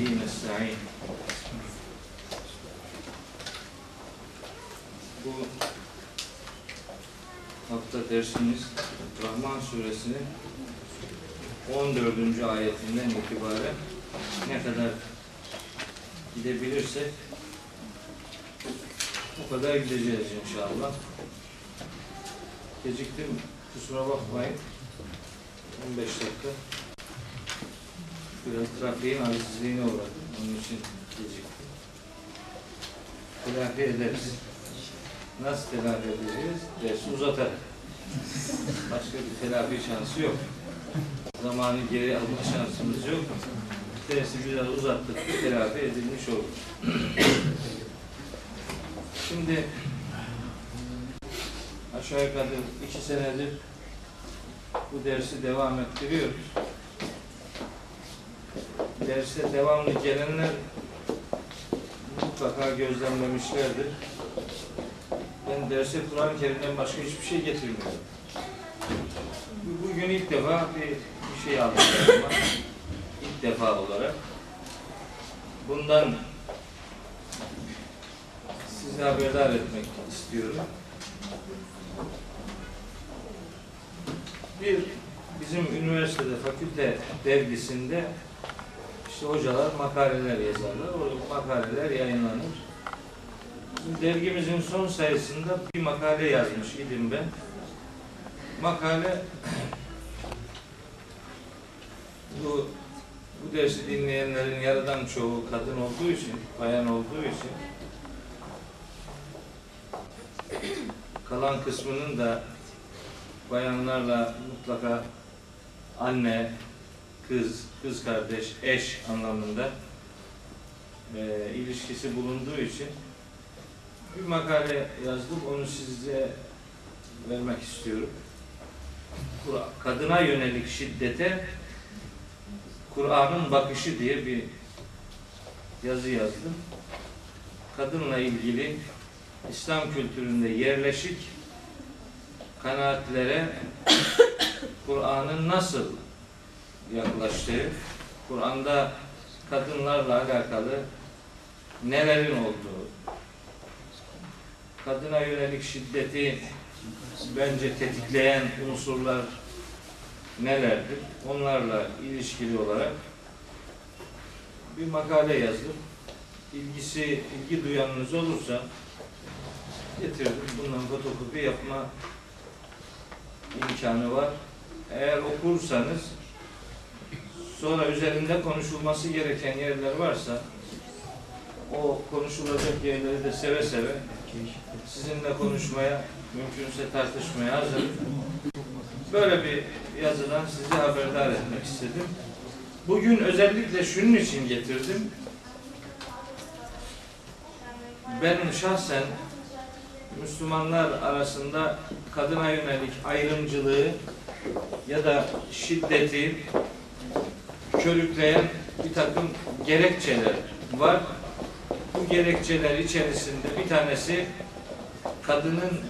bihi nesta'in. Bu hafta dersimiz Rahman suresinin 14. ayetinden itibaren ne kadar gidebilirsek o kadar gideceğiz inşallah. Geciktim, kusura bakmayın. 15 dakika. Biraz trafiğin acizliğine uğradım. Onun için geciktim. Telafi ederiz. Nasıl telafi edeceğiz? Dersi uzatarak. Başka bir telafi şansı yok. Zamanı geri alma şansımız yok. Dersi biraz uzattık, telafi edilmiş olur. Şimdi aşağı yukarı iki senedir bu dersi devam ettiriyoruz. Derse devamlı gelenler mutlaka gözlemlemişlerdir. Ben derse Kur'an-ı Kerim'den başka hiçbir şey getirmiyorum. Bu- Bugün ilk defa bir, bir şey aldım. İlk defa olarak. Bundan sizi haberdar etmek istiyorum. Bir bizim üniversitede fakülte dergisinde işte hocalar makaleler yazarlar. O makaleler yayınlanır. Dergimizin son sayısında bir makale yazmış idim ben. Makale bu bu dersi dinleyenlerin yarıdan çoğu kadın olduğu için, bayan olduğu için kalan kısmının da bayanlarla mutlaka anne, kız, kız kardeş, eş anlamında e, ilişkisi bulunduğu için bir makale yazdım. Onu size vermek istiyorum. Kadına yönelik şiddete Kur'an'ın bakışı diye bir yazı yazdım. Kadınla ilgili İslam kültüründe yerleşik kanaatlere Kur'an'ın nasıl yaklaştığı, Kur'an'da kadınlarla alakalı nelerin olduğu, kadına yönelik şiddeti bence tetikleyen unsurlar nelerdir? Onlarla ilişkili olarak bir makale yazdım. İlgisi, ilgi duyanınız olursa getirdim. Bundan fotokopi yapma imkanı var. Eğer okursanız sonra üzerinde konuşulması gereken yerler varsa o konuşulacak yerleri de seve seve sizinle konuşmaya, mümkünse tartışmaya hazırım. Böyle bir yazıdan sizi haberdar etmek istedim. Bugün özellikle şunun için getirdim. Ben şahsen Müslümanlar arasında kadına yönelik ayrımcılığı ya da şiddeti körükleyen bir takım gerekçeler var. Bu gerekçeler içerisinde bir tanesi kadının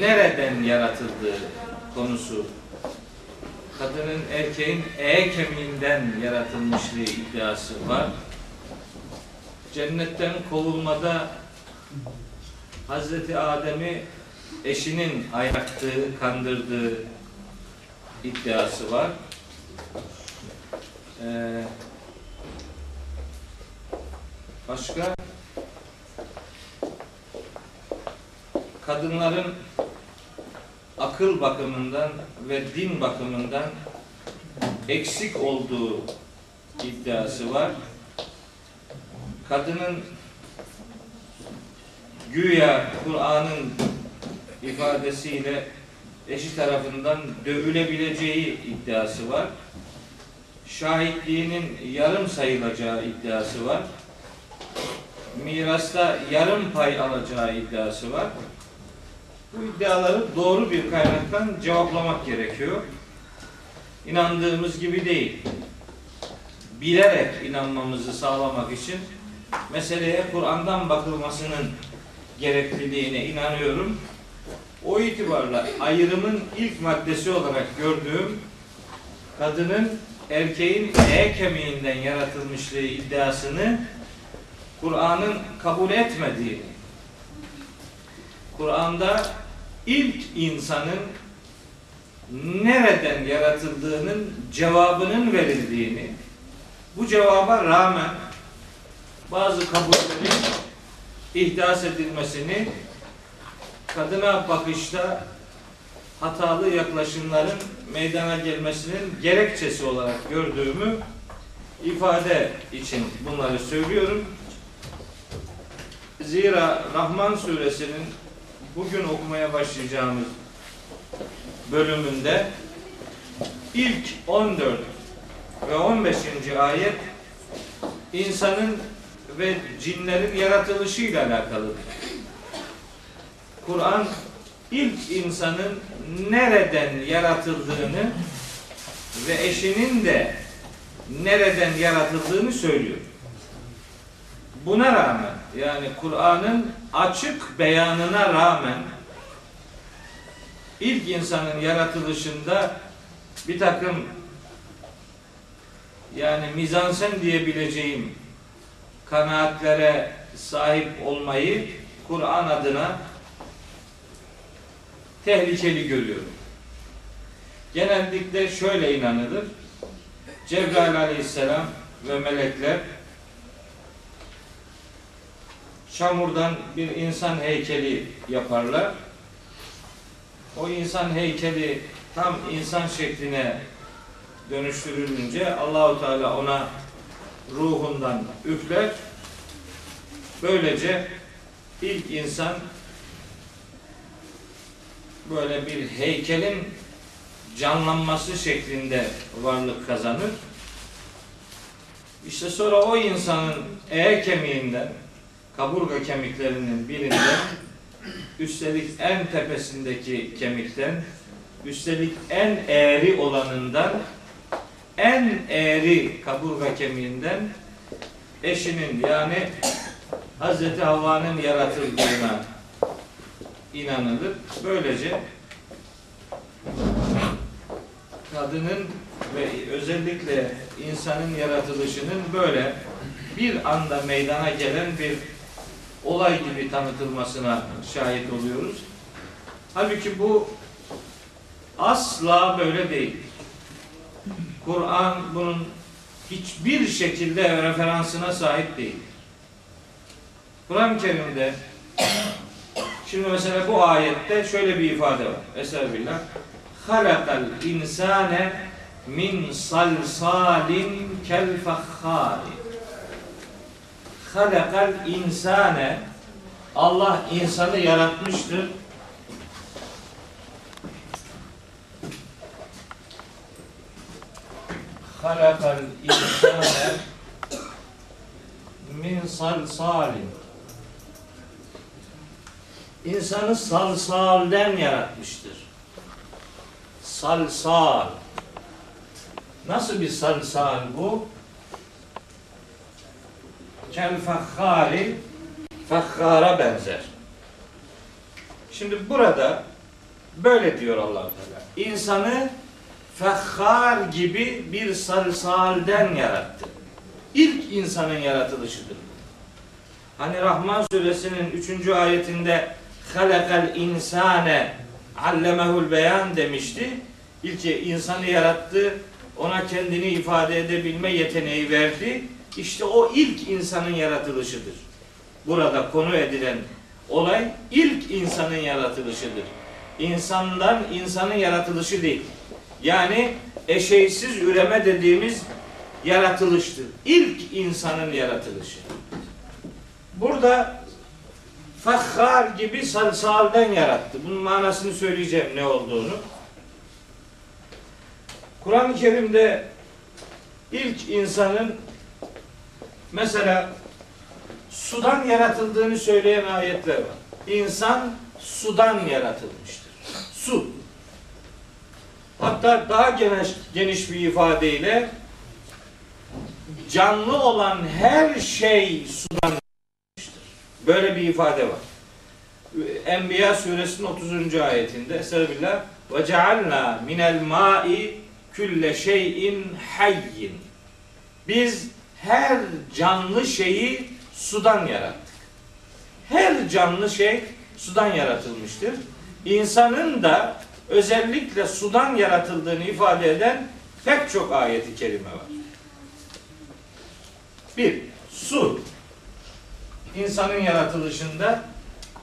nereden yaratıldığı konusu. Kadının erkeğin e kemiğinden yaratılmışlığı iddiası var. Cennetten kovulmada Hazreti Adem'i eşinin ayaktığı, kandırdığı iddiası var. Ee, başka kadınların akıl bakımından ve din bakımından eksik olduğu iddiası var. Kadının güya Kur'an'ın ifadesiyle eşi tarafından dövülebileceği iddiası var. Şahitliğinin yarım sayılacağı iddiası var. Mirasta yarım pay alacağı iddiası var. Bu iddiaları doğru bir kaynaktan cevaplamak gerekiyor. İnandığımız gibi değil. Bilerek inanmamızı sağlamak için meseleye Kur'an'dan bakılmasının gerekliliğine inanıyorum. O itibarla ayrımın ilk maddesi olarak gördüğüm kadının erkeğin E kemiğinden yaratılmışlığı iddiasını Kur'an'ın kabul etmediğini, Kur'an'da ilk insanın nereden yaratıldığının cevabının verildiğini, bu cevaba rağmen bazı kabullerin ihdas edilmesini, kadına bakışta hatalı yaklaşımların meydana gelmesinin gerekçesi olarak gördüğümü ifade için bunları söylüyorum. Zira Rahman suresinin bugün okumaya başlayacağımız bölümünde ilk 14 ve 15. ayet insanın ve cinlerin yaratılışıyla alakalıdır. Kur'an ilk insanın nereden yaratıldığını ve eşinin de nereden yaratıldığını söylüyor. Buna rağmen yani Kur'an'ın açık beyanına rağmen ilk insanın yaratılışında bir takım yani mizansen diyebileceğim kanaatlere sahip olmayı Kur'an adına tehlikeli görüyorum. Genellikle şöyle inanılır. Cebrail aleyhisselam ve melekler çamurdan bir insan heykeli yaparlar. O insan heykeli tam insan şekline dönüştürülünce Allahu Teala ona ruhundan üfler. Böylece ilk insan böyle bir heykelin canlanması şeklinde varlık kazanır. İşte sonra o insanın E kemiğinden, kaburga kemiklerinin birinden, üstelik en tepesindeki kemikten, üstelik en eğri olanından, en eğri kaburga kemiğinden eşinin yani Hazreti Havva'nın yaratıldığına inanılır. Böylece kadının ve özellikle insanın yaratılışının böyle bir anda meydana gelen bir olay gibi tanıtılmasına şahit oluyoruz. Halbuki bu asla böyle değil. Kur'an bunun hiçbir şekilde referansına sahip değil. Kur'an-ı Kerim'de Şimdi mesela bu ayette şöyle bir ifade var. Estağfirullah. Halakal insane min salsalin kel fakhari. Halakal insane Allah insanı yaratmıştır. Halakal insane min salsalin insanı salsalden yaratmıştır. Salsal. Nasıl bir salsal bu? Kel fakhari fakhara benzer. Şimdi burada böyle diyor allah Teala. İnsanı fakhar gibi bir salsalden yarattı. İlk insanın yaratılışıdır. Hani Rahman suresinin 3. ayetinde halakal insane allemehul beyan demişti. İlk insanı yarattı, ona kendini ifade edebilme yeteneği verdi. İşte o ilk insanın yaratılışıdır. Burada konu edilen olay ilk insanın yaratılışıdır. İnsandan insanın yaratılışı değil. Yani eşeysiz üreme dediğimiz yaratılıştır. İlk insanın yaratılışı. Burada fakhar gibi salsalden yarattı. Bunun manasını söyleyeceğim ne olduğunu. Kur'an-ı Kerim'de ilk insanın mesela sudan yaratıldığını söyleyen ayetler var. İnsan sudan yaratılmıştır. Su. Hatta daha geniş, geniş bir ifadeyle canlı olan her şey sudan Böyle bir ifade var. Enbiya suresinin 30. ayetinde Estağfirullah ve cealna minel ma'i külle şeyin hayyin. Biz her canlı şeyi sudan yarattık. Her canlı şey sudan yaratılmıştır. İnsanın da özellikle sudan yaratıldığını ifade eden pek çok ayeti kerime var. Bir, su. İnsanın yaratılışında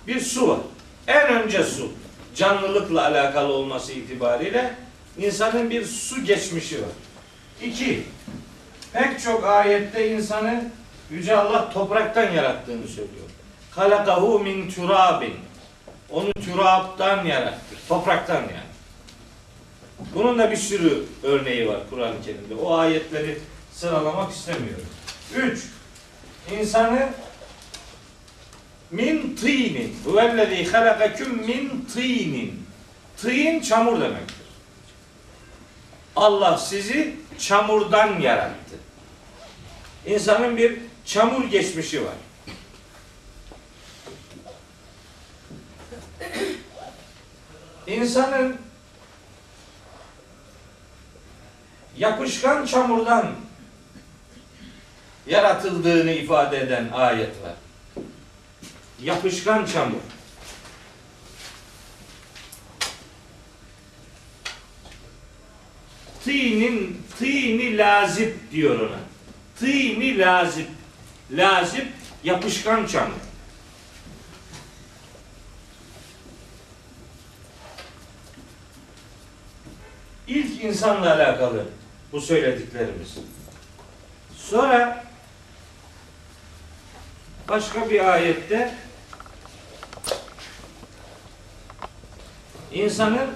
bir su var. En önce su. Canlılıkla alakalı olması itibariyle insanın bir su geçmişi var. İki, pek çok ayette insanı Yüce Allah topraktan yarattığını söylüyor. Halakahu min turabin. Onu türaptan yarattı. Topraktan yani. Bunun da bir sürü örneği var Kur'an-ı Kerim'de. O ayetleri sıralamak istemiyorum. Üç, insanı min tinin. Huvellezî halakaküm min tinin. Tîn çamur demektir. Allah sizi çamurdan yarattı. İnsanın bir çamur geçmişi var. İnsanın yapışkan çamurdan yaratıldığını ifade eden ayet var. Yapışkan çamur. Tînin tîni lazip diyor ona. Tîni lazip. Lazip yapışkan çamur. İlk insanla alakalı bu söylediklerimiz. Sonra başka bir ayette insanın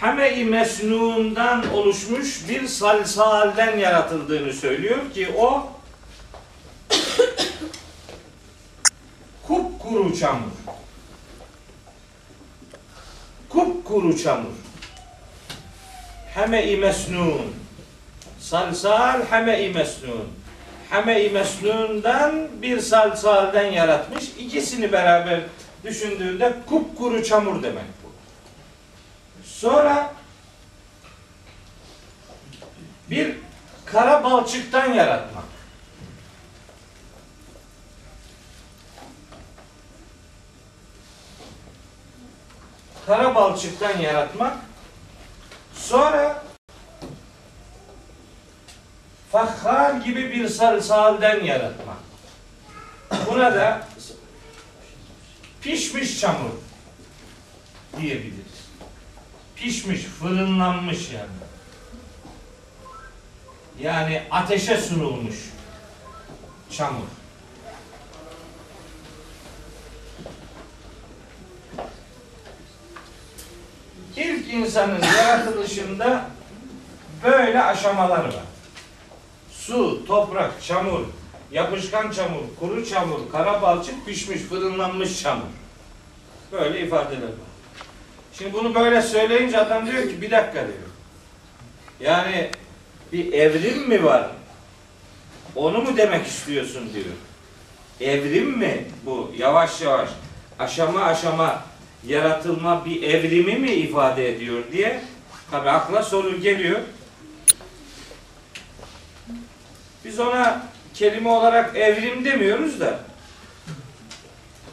hame-i mesnundan oluşmuş bir salsalden yaratıldığını söylüyor ki o kupkuru çamur. Kupkuru çamur. Hame-i mesnun. Salsal hame-i mesnun. Hame-i mesnundan bir salsalden yaratmış. İkisini beraber düşündüğünde kupkuru çamur demek bu. Sonra bir kara balçıktan yaratmak. Kara balçıktan yaratmak. Sonra fakhar gibi bir salsalden yaratmak. Buna da pişmiş çamur diyebiliriz. Pişmiş, fırınlanmış yani. Yani ateşe sunulmuş çamur. İlk insanın yaratılışında böyle aşamalar var. Su, toprak, çamur, yapışkan çamur, kuru çamur, kara balçık, pişmiş, fırınlanmış çamur. Böyle ifadeler var. Şimdi bunu böyle söyleyince adam diyor ki bir dakika diyor. Yani bir evrim mi var? Onu mu demek istiyorsun diyor. Evrim mi bu? Yavaş yavaş aşama aşama yaratılma bir evrimi mi ifade ediyor diye tabi akla soru geliyor. Biz ona kelime olarak evrim demiyoruz da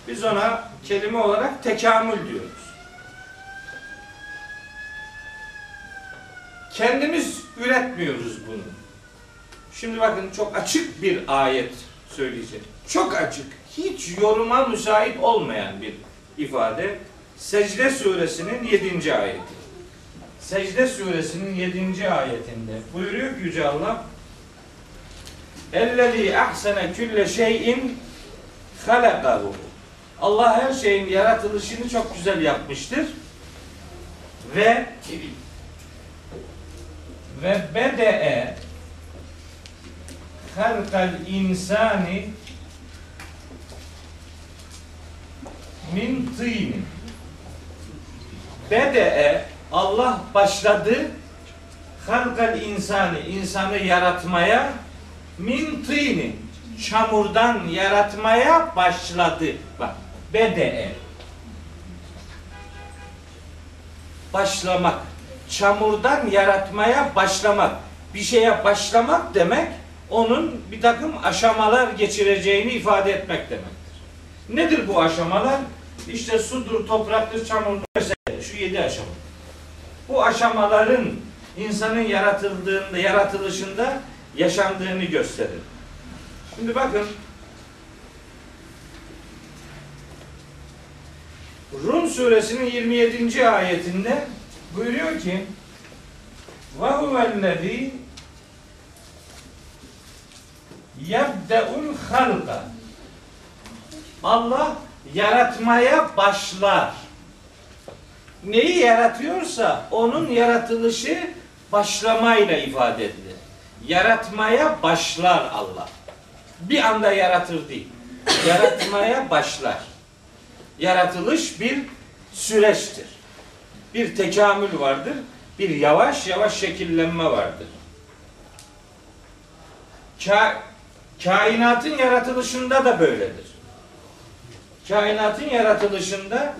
biz ona kelime olarak tekamül diyoruz. Kendimiz üretmiyoruz bunu. Şimdi bakın çok açık bir ayet söyleyeceğim. Çok açık. Hiç yoruma müsait olmayan bir ifade. Secde suresinin 7. ayeti. Secde suresinin 7. ayetinde buyuruyor ki Yüce Allah Ellezî ahsene külle şeyin halakahu. Allah her şeyin yaratılışını çok güzel yapmıştır. Ve ve bede'e halkal insani min tînin. Bede'e Allah başladı halkal insani insanı yaratmaya min tînin çamurdan yaratmaya başladı. Bak bede'e başlamak, çamurdan yaratmaya başlamak. Bir şeye başlamak demek onun bir takım aşamalar geçireceğini ifade etmek demektir. Nedir bu aşamalar? İşte sudur, topraktır, çamurdur vesaire. Şu yedi aşama. Bu aşamaların insanın yaratıldığında, yaratılışında yaşandığını gösterir. Şimdi bakın Rum suresinin 27. ayetinde buyuruyor ki ve huvellezî yebde'ul halka Allah yaratmaya başlar. Neyi yaratıyorsa onun yaratılışı başlamayla ifade edilir. Yaratmaya başlar Allah. Bir anda yaratır değil. Yaratmaya başlar. Yaratılış bir süreçtir. Bir tekamül vardır. Bir yavaş yavaş şekillenme vardır. Ka kainatın yaratılışında da böyledir. Kainatın yaratılışında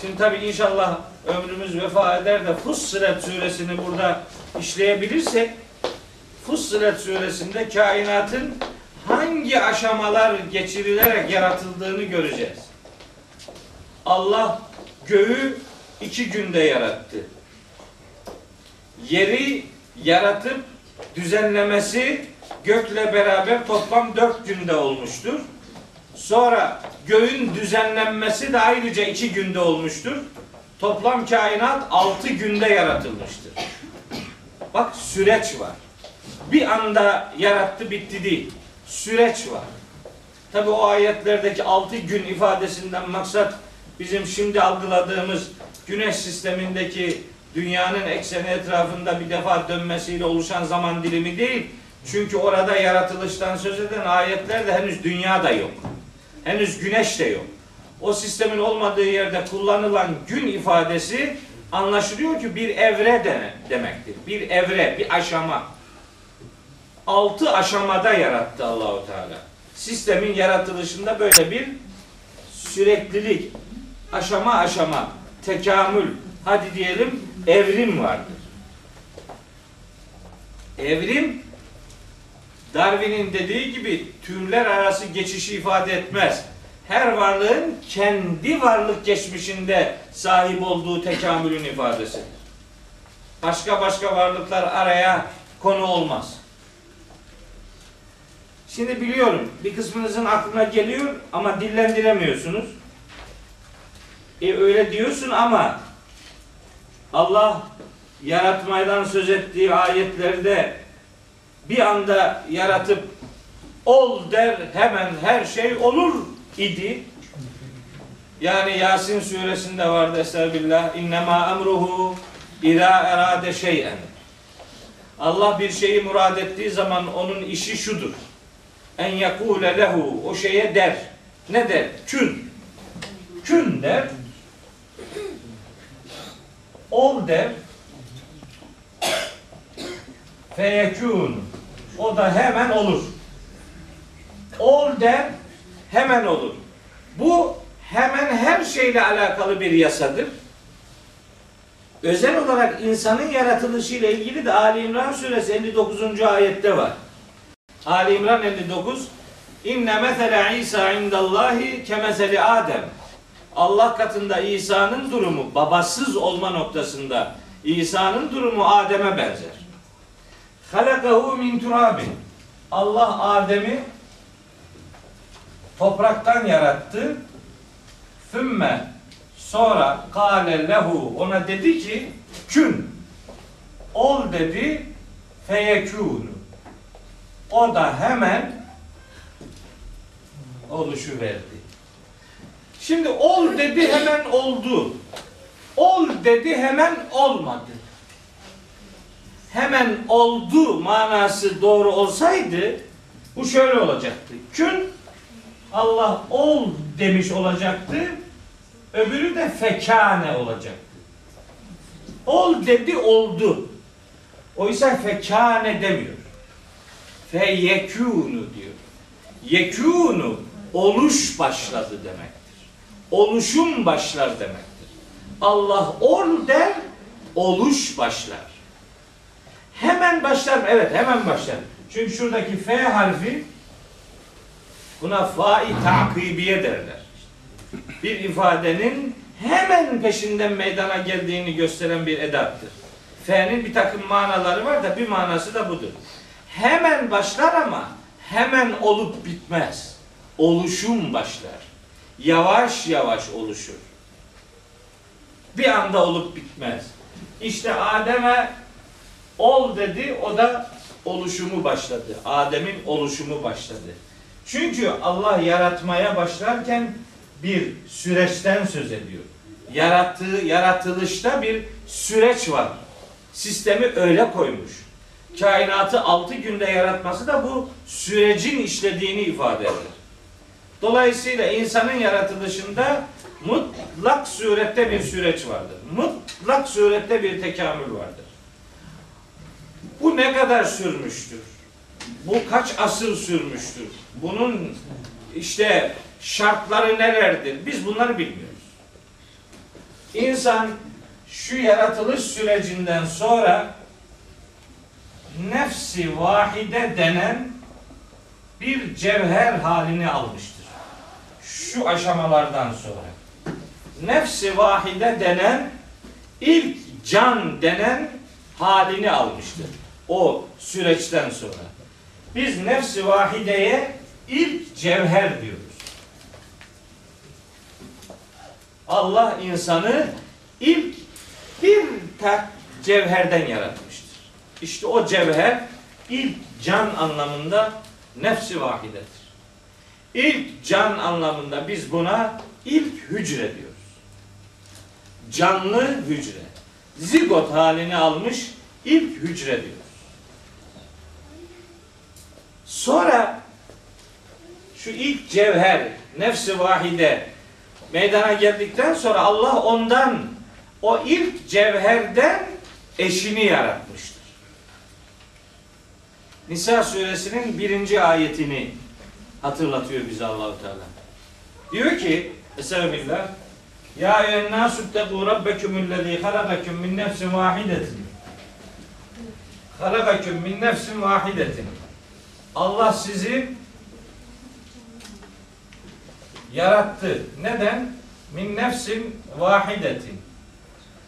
şimdi tabi inşallah ömrümüz vefa eder de Fussilet suresini burada işleyebilirsek Fussilet suresinde kainatın hangi aşamalar geçirilerek yaratıldığını göreceğiz. Allah göğü iki günde yarattı. Yeri yaratıp düzenlemesi gökle beraber toplam dört günde olmuştur. Sonra göğün düzenlenmesi de ayrıca iki günde olmuştur. Toplam kainat altı günde yaratılmıştır. Bak süreç var. Bir anda yarattı bitti değil. Süreç var. Tabi o ayetlerdeki altı gün ifadesinden maksat bizim şimdi algıladığımız güneş sistemindeki dünyanın ekseni etrafında bir defa dönmesiyle oluşan zaman dilimi değil. Çünkü orada yaratılıştan söz eden ayetlerde henüz dünya da yok. Henüz güneş de yok. O sistemin olmadığı yerde kullanılan gün ifadesi anlaşılıyor ki bir evre de, demektir. Bir evre, bir aşama. Altı aşamada yarattı Allahu Teala. Sistemin yaratılışında böyle bir süreklilik, aşama aşama, tekamül, hadi diyelim evrim vardır. Evrim Darwin'in dediği gibi türler arası geçişi ifade etmez. Her varlığın kendi varlık geçmişinde sahip olduğu tekamülün ifadesidir. Başka başka varlıklar araya konu olmaz. Şimdi biliyorum bir kısmınızın aklına geliyor ama dillendiremiyorsunuz. E öyle diyorsun ama Allah yaratmadan söz ettiği ayetlerde bir anda yaratıp ol der hemen her şey olur idi. Yani Yasin suresinde vardı Estağfirullah. İnnemâ emruhu ila erade şeyen. Allah bir şeyi murad ettiği zaman onun işi şudur. En yakule lehu o şeye der. Ne der? Kün. Kün der. Ol der. Feyekûn. O da hemen olur. Ol der, hemen olur. Bu hemen her şeyle alakalı bir yasadır. Özel olarak insanın yaratılışı ile ilgili de Ali İmran suresi 59. ayette var. Ali İmran 59 İnne mesele İsa indallahi kemeseli Adem. Allah katında İsa'nın durumu babasız olma noktasında İsa'nın durumu Adem'e benzer. Halakahu min turabin. Allah Adem'i topraktan yarattı. Fümme sonra kâle lehu ona dedi ki kün ol dedi feyekûnu o da hemen oluşu verdi. Şimdi ol dedi hemen oldu. Ol dedi hemen olmadı. Hemen oldu manası doğru olsaydı bu şöyle olacaktı. Kün Allah ol demiş olacaktı. Öbürü de fekane olacaktı. Ol dedi oldu. Oysa fekane demiyor. Feyekûnu diyor. Yekûnu oluş başladı demektir. Oluşum başlar demektir. Allah ol der oluş başlar. Hemen başlar mı? Evet hemen başlar. Çünkü şuradaki F harfi buna fai takibiye derler. Bir ifadenin hemen peşinden meydana geldiğini gösteren bir edattır. F'nin bir takım manaları var da bir manası da budur. Hemen başlar ama hemen olup bitmez. Oluşum başlar. Yavaş yavaş oluşur. Bir anda olup bitmez. İşte Adem'e ol dedi, o da oluşumu başladı. Adem'in oluşumu başladı. Çünkü Allah yaratmaya başlarken bir süreçten söz ediyor. Yarattığı, yaratılışta bir süreç var. Sistemi öyle koymuş. Kainatı altı günde yaratması da bu sürecin işlediğini ifade eder. Dolayısıyla insanın yaratılışında mutlak surette bir süreç vardır. Mutlak surette bir tekamül vardır. Bu ne kadar sürmüştür? Bu kaç asır sürmüştür? Bunun işte şartları nelerdir? Biz bunları bilmiyoruz. İnsan şu yaratılış sürecinden sonra nefsi vahide denen bir cevher halini almıştır. Şu aşamalardan sonra. Nefsi vahide denen ilk can denen halini almıştır. O süreçten sonra. Biz nefsi vahideye ilk cevher diyoruz. Allah insanı ilk bir tak cevherden yaratmıştır. İşte o cevher ilk can anlamında nefsi vahidedir. İlk can anlamında biz buna ilk hücre diyoruz. Canlı hücre. Zigot halini almış ilk hücre diyoruz. Sonra şu ilk cevher, nefsi vahide meydana geldikten sonra Allah ondan o ilk cevherden eşini yaratmıştır. Nisa suresinin birinci ayetini hatırlatıyor bize Allahu Teala. Diyor ki Estağfirullah Ya eyyühennâsü ttegû rabbekumullezî halakakum min nefsin vâhidetin halakakum min nefsin vâhidetin Allah sizi yarattı. Neden? Min nefsin vahidetin.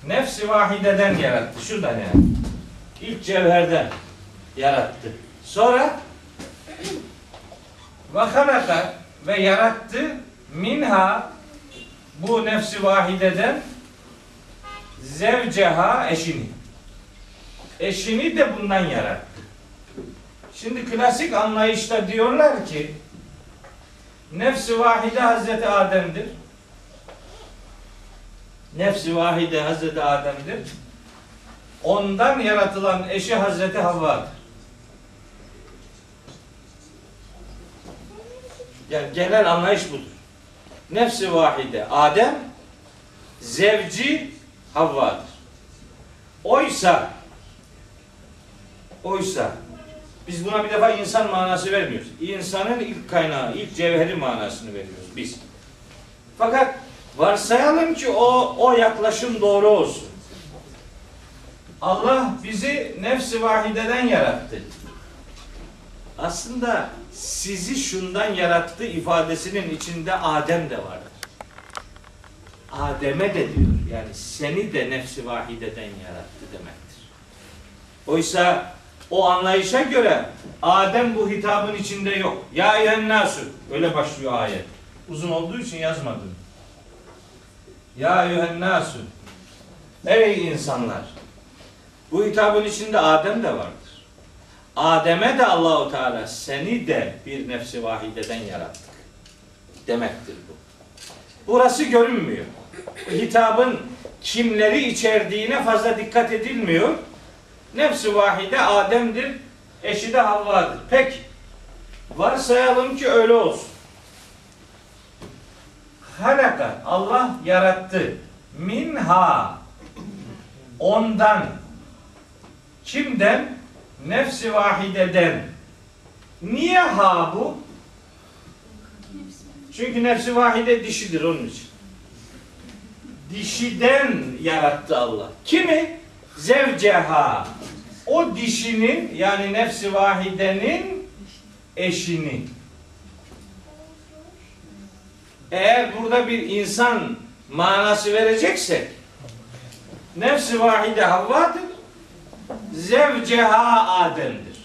Nefsi vahideden yarattı. Şuradan yani. İlk cevherden yarattı. Sonra ve halaka ve yarattı minha bu nefsi vahideden zevceha eşini. Eşini de bundan yarattı. Şimdi klasik anlayışta diyorlar ki nefsi vahide Hazreti Adem'dir. Nefsi vahide Hazreti Adem'dir. Ondan yaratılan eşi Hazreti Havva'dır. Yani genel anlayış budur. Nefsi vahide Adem, zevci Havva'dır. Oysa oysa biz buna bir defa insan manası vermiyoruz. İnsanın ilk kaynağı, ilk cevheri manasını veriyoruz biz. Fakat varsayalım ki o o yaklaşım doğru olsun. Allah bizi nefsi vahideden yarattı. Aslında sizi şundan yarattı ifadesinin içinde Adem de vardır. Adem'e de diyor. Yani seni de nefsi vahideden yarattı demektir. Oysa o anlayışa göre Adem bu hitabın içinde yok. Ya eyyühennâsü. Öyle başlıyor ayet. Uzun olduğu için yazmadım. Ya eyyühennâsü. Ey insanlar. Bu hitabın içinde Adem de vardır. Adem'e de Allahu Teala seni de bir nefsi vahideden yarattık. Demektir bu. Burası görünmüyor. Hitabın kimleri içerdiğine fazla dikkat edilmiyor. Nefsi vahide Adem'dir, eşi de Havva'dır. Peki, varsayalım ki öyle olsun. Halaka, Allah yarattı. Minha, ondan, kimden? Nefsi vahideden. Niye ha bu? Çünkü nefsi vahide dişidir onun için. Dişiden yarattı Allah. Kimi? zevceha o dişinin yani nefsi vahidenin eşini. Eğer burada bir insan manası vereceksek nefsi vahide Havva'dır. Zevceha Adem'dir.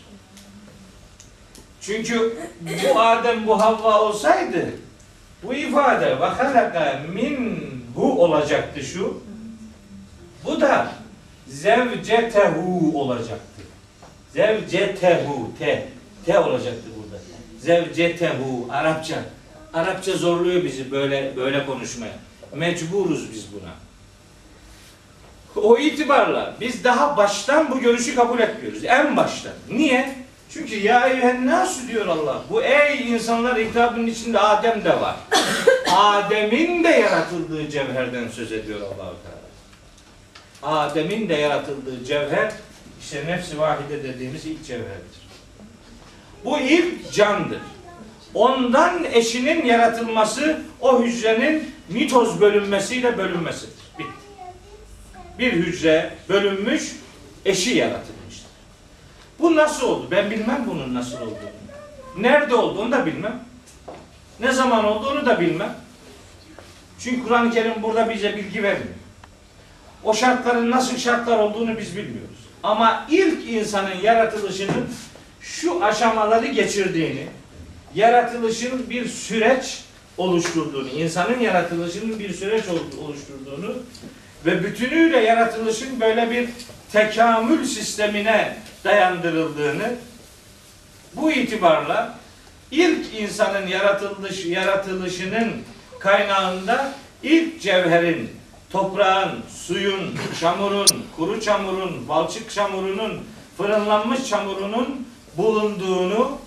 Çünkü bu Adem bu Havva olsaydı bu ifade ve halaka minhu olacaktı şu. Bu da zevcetehu olacaktı. Zevcetehu te te olacaktı burada. Zevcetehu Arapça. Arapça zorluyor bizi böyle böyle konuşmaya. Mecburuz biz buna. O itibarla biz daha baştan bu görüşü kabul etmiyoruz. En baştan. Niye? Çünkü ya eyyühen nasu diyor Allah. Bu ey insanlar hitabının içinde Adem de var. Adem'in de yaratıldığı cevherden söz ediyor Allahu Teala. Adem'in de yaratıldığı cevher işte nefsi vahide dediğimiz ilk cevherdir. Bu ilk candır. Ondan eşinin yaratılması o hücrenin mitoz bölünmesiyle bölünmesidir. Bir hücre bölünmüş, eşi yaratılmıştır. Bu nasıl oldu? Ben bilmem bunun nasıl olduğunu. Nerede olduğunu da bilmem. Ne zaman olduğunu da bilmem. Çünkü Kur'an-ı Kerim burada bize bilgi vermiyor. O şartların nasıl şartlar olduğunu biz bilmiyoruz. Ama ilk insanın yaratılışının şu aşamaları geçirdiğini, yaratılışın bir süreç oluşturduğunu, insanın yaratılışının bir süreç ol- oluşturduğunu ve bütünüyle yaratılışın böyle bir tekamül sistemine dayandırıldığını bu itibarla ilk insanın yaratılış, yaratılışının kaynağında ilk cevherin, toprağın, suyun, çamurun, kuru çamurun, balçık çamurunun, fırınlanmış çamurunun bulunduğunu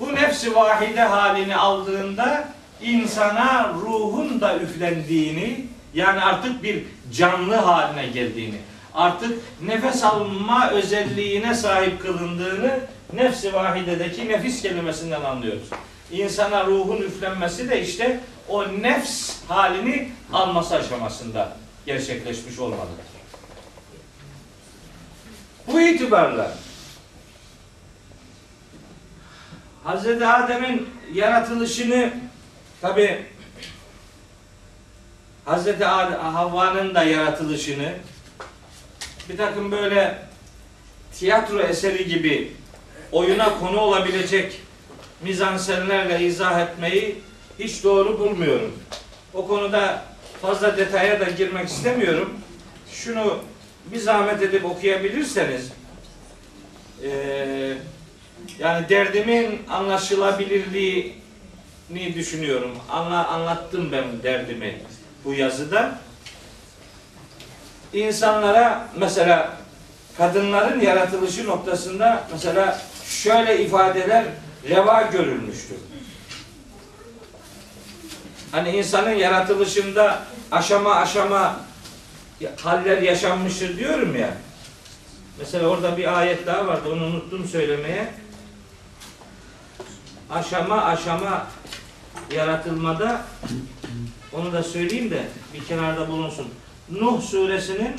bu nefsi vahide halini aldığında insana ruhun da üflendiğini yani artık bir canlı haline geldiğini artık nefes alma özelliğine sahip kılındığını nefsi vahidedeki nefis kelimesinden anlıyoruz. İnsana ruhun üflenmesi de işte o nefs halini alması aşamasında gerçekleşmiş olmalıdır. Bu itibarla Hz. Adem'in yaratılışını tabi Ad- Havva'nın da yaratılışını bir takım böyle tiyatro eseri gibi oyuna konu olabilecek mizansenlerle izah etmeyi hiç doğru bulmuyorum. O konuda fazla detaya da girmek istemiyorum. Şunu bir zahmet edip okuyabilirseniz eee yani derdimin anlaşılabilirliğini düşünüyorum. Anla, anlattım ben derdimi bu yazıda. İnsanlara mesela kadınların yaratılışı noktasında mesela şöyle ifadeler reva görülmüştür. Hani insanın yaratılışında aşama aşama haller yaşanmıştır diyorum ya. Mesela orada bir ayet daha vardı onu unuttum söylemeye. Aşama aşama yaratılmada onu da söyleyeyim de bir kenarda bulunsun. Nuh suresinin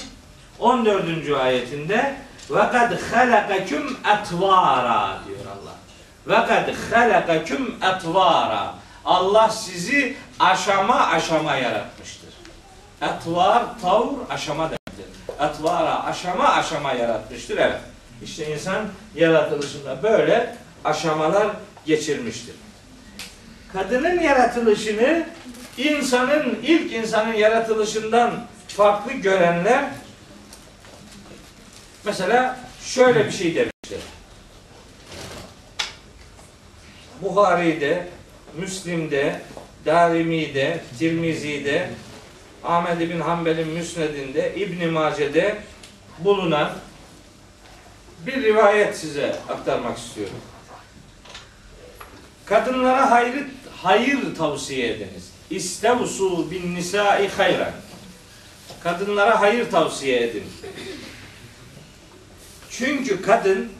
14. ayetinde ve kad halakakum atvara diyor Allah. Ve kad halakakum atvara. Allah sizi aşama aşama yaratmıştır. Atvar, tavr, aşama demektir. Atvara, aşama aşama yaratmıştır. Evet. İşte insan yaratılışında böyle aşamalar geçirmiştir. Kadının yaratılışını insanın ilk insanın yaratılışından farklı görenler mesela şöyle bir şey demişler. Buhari'de, Müslim'de, Darimi'de, Tirmizi'de, Ahmed bin Hanbel'in Müsned'inde, İbn Mace'de bulunan bir rivayet size aktarmak istiyorum. Kadınlara hayır, hayır tavsiye ediniz. İstevsu bin nisai hayran. Kadınlara hayır tavsiye edin. Çünkü kadın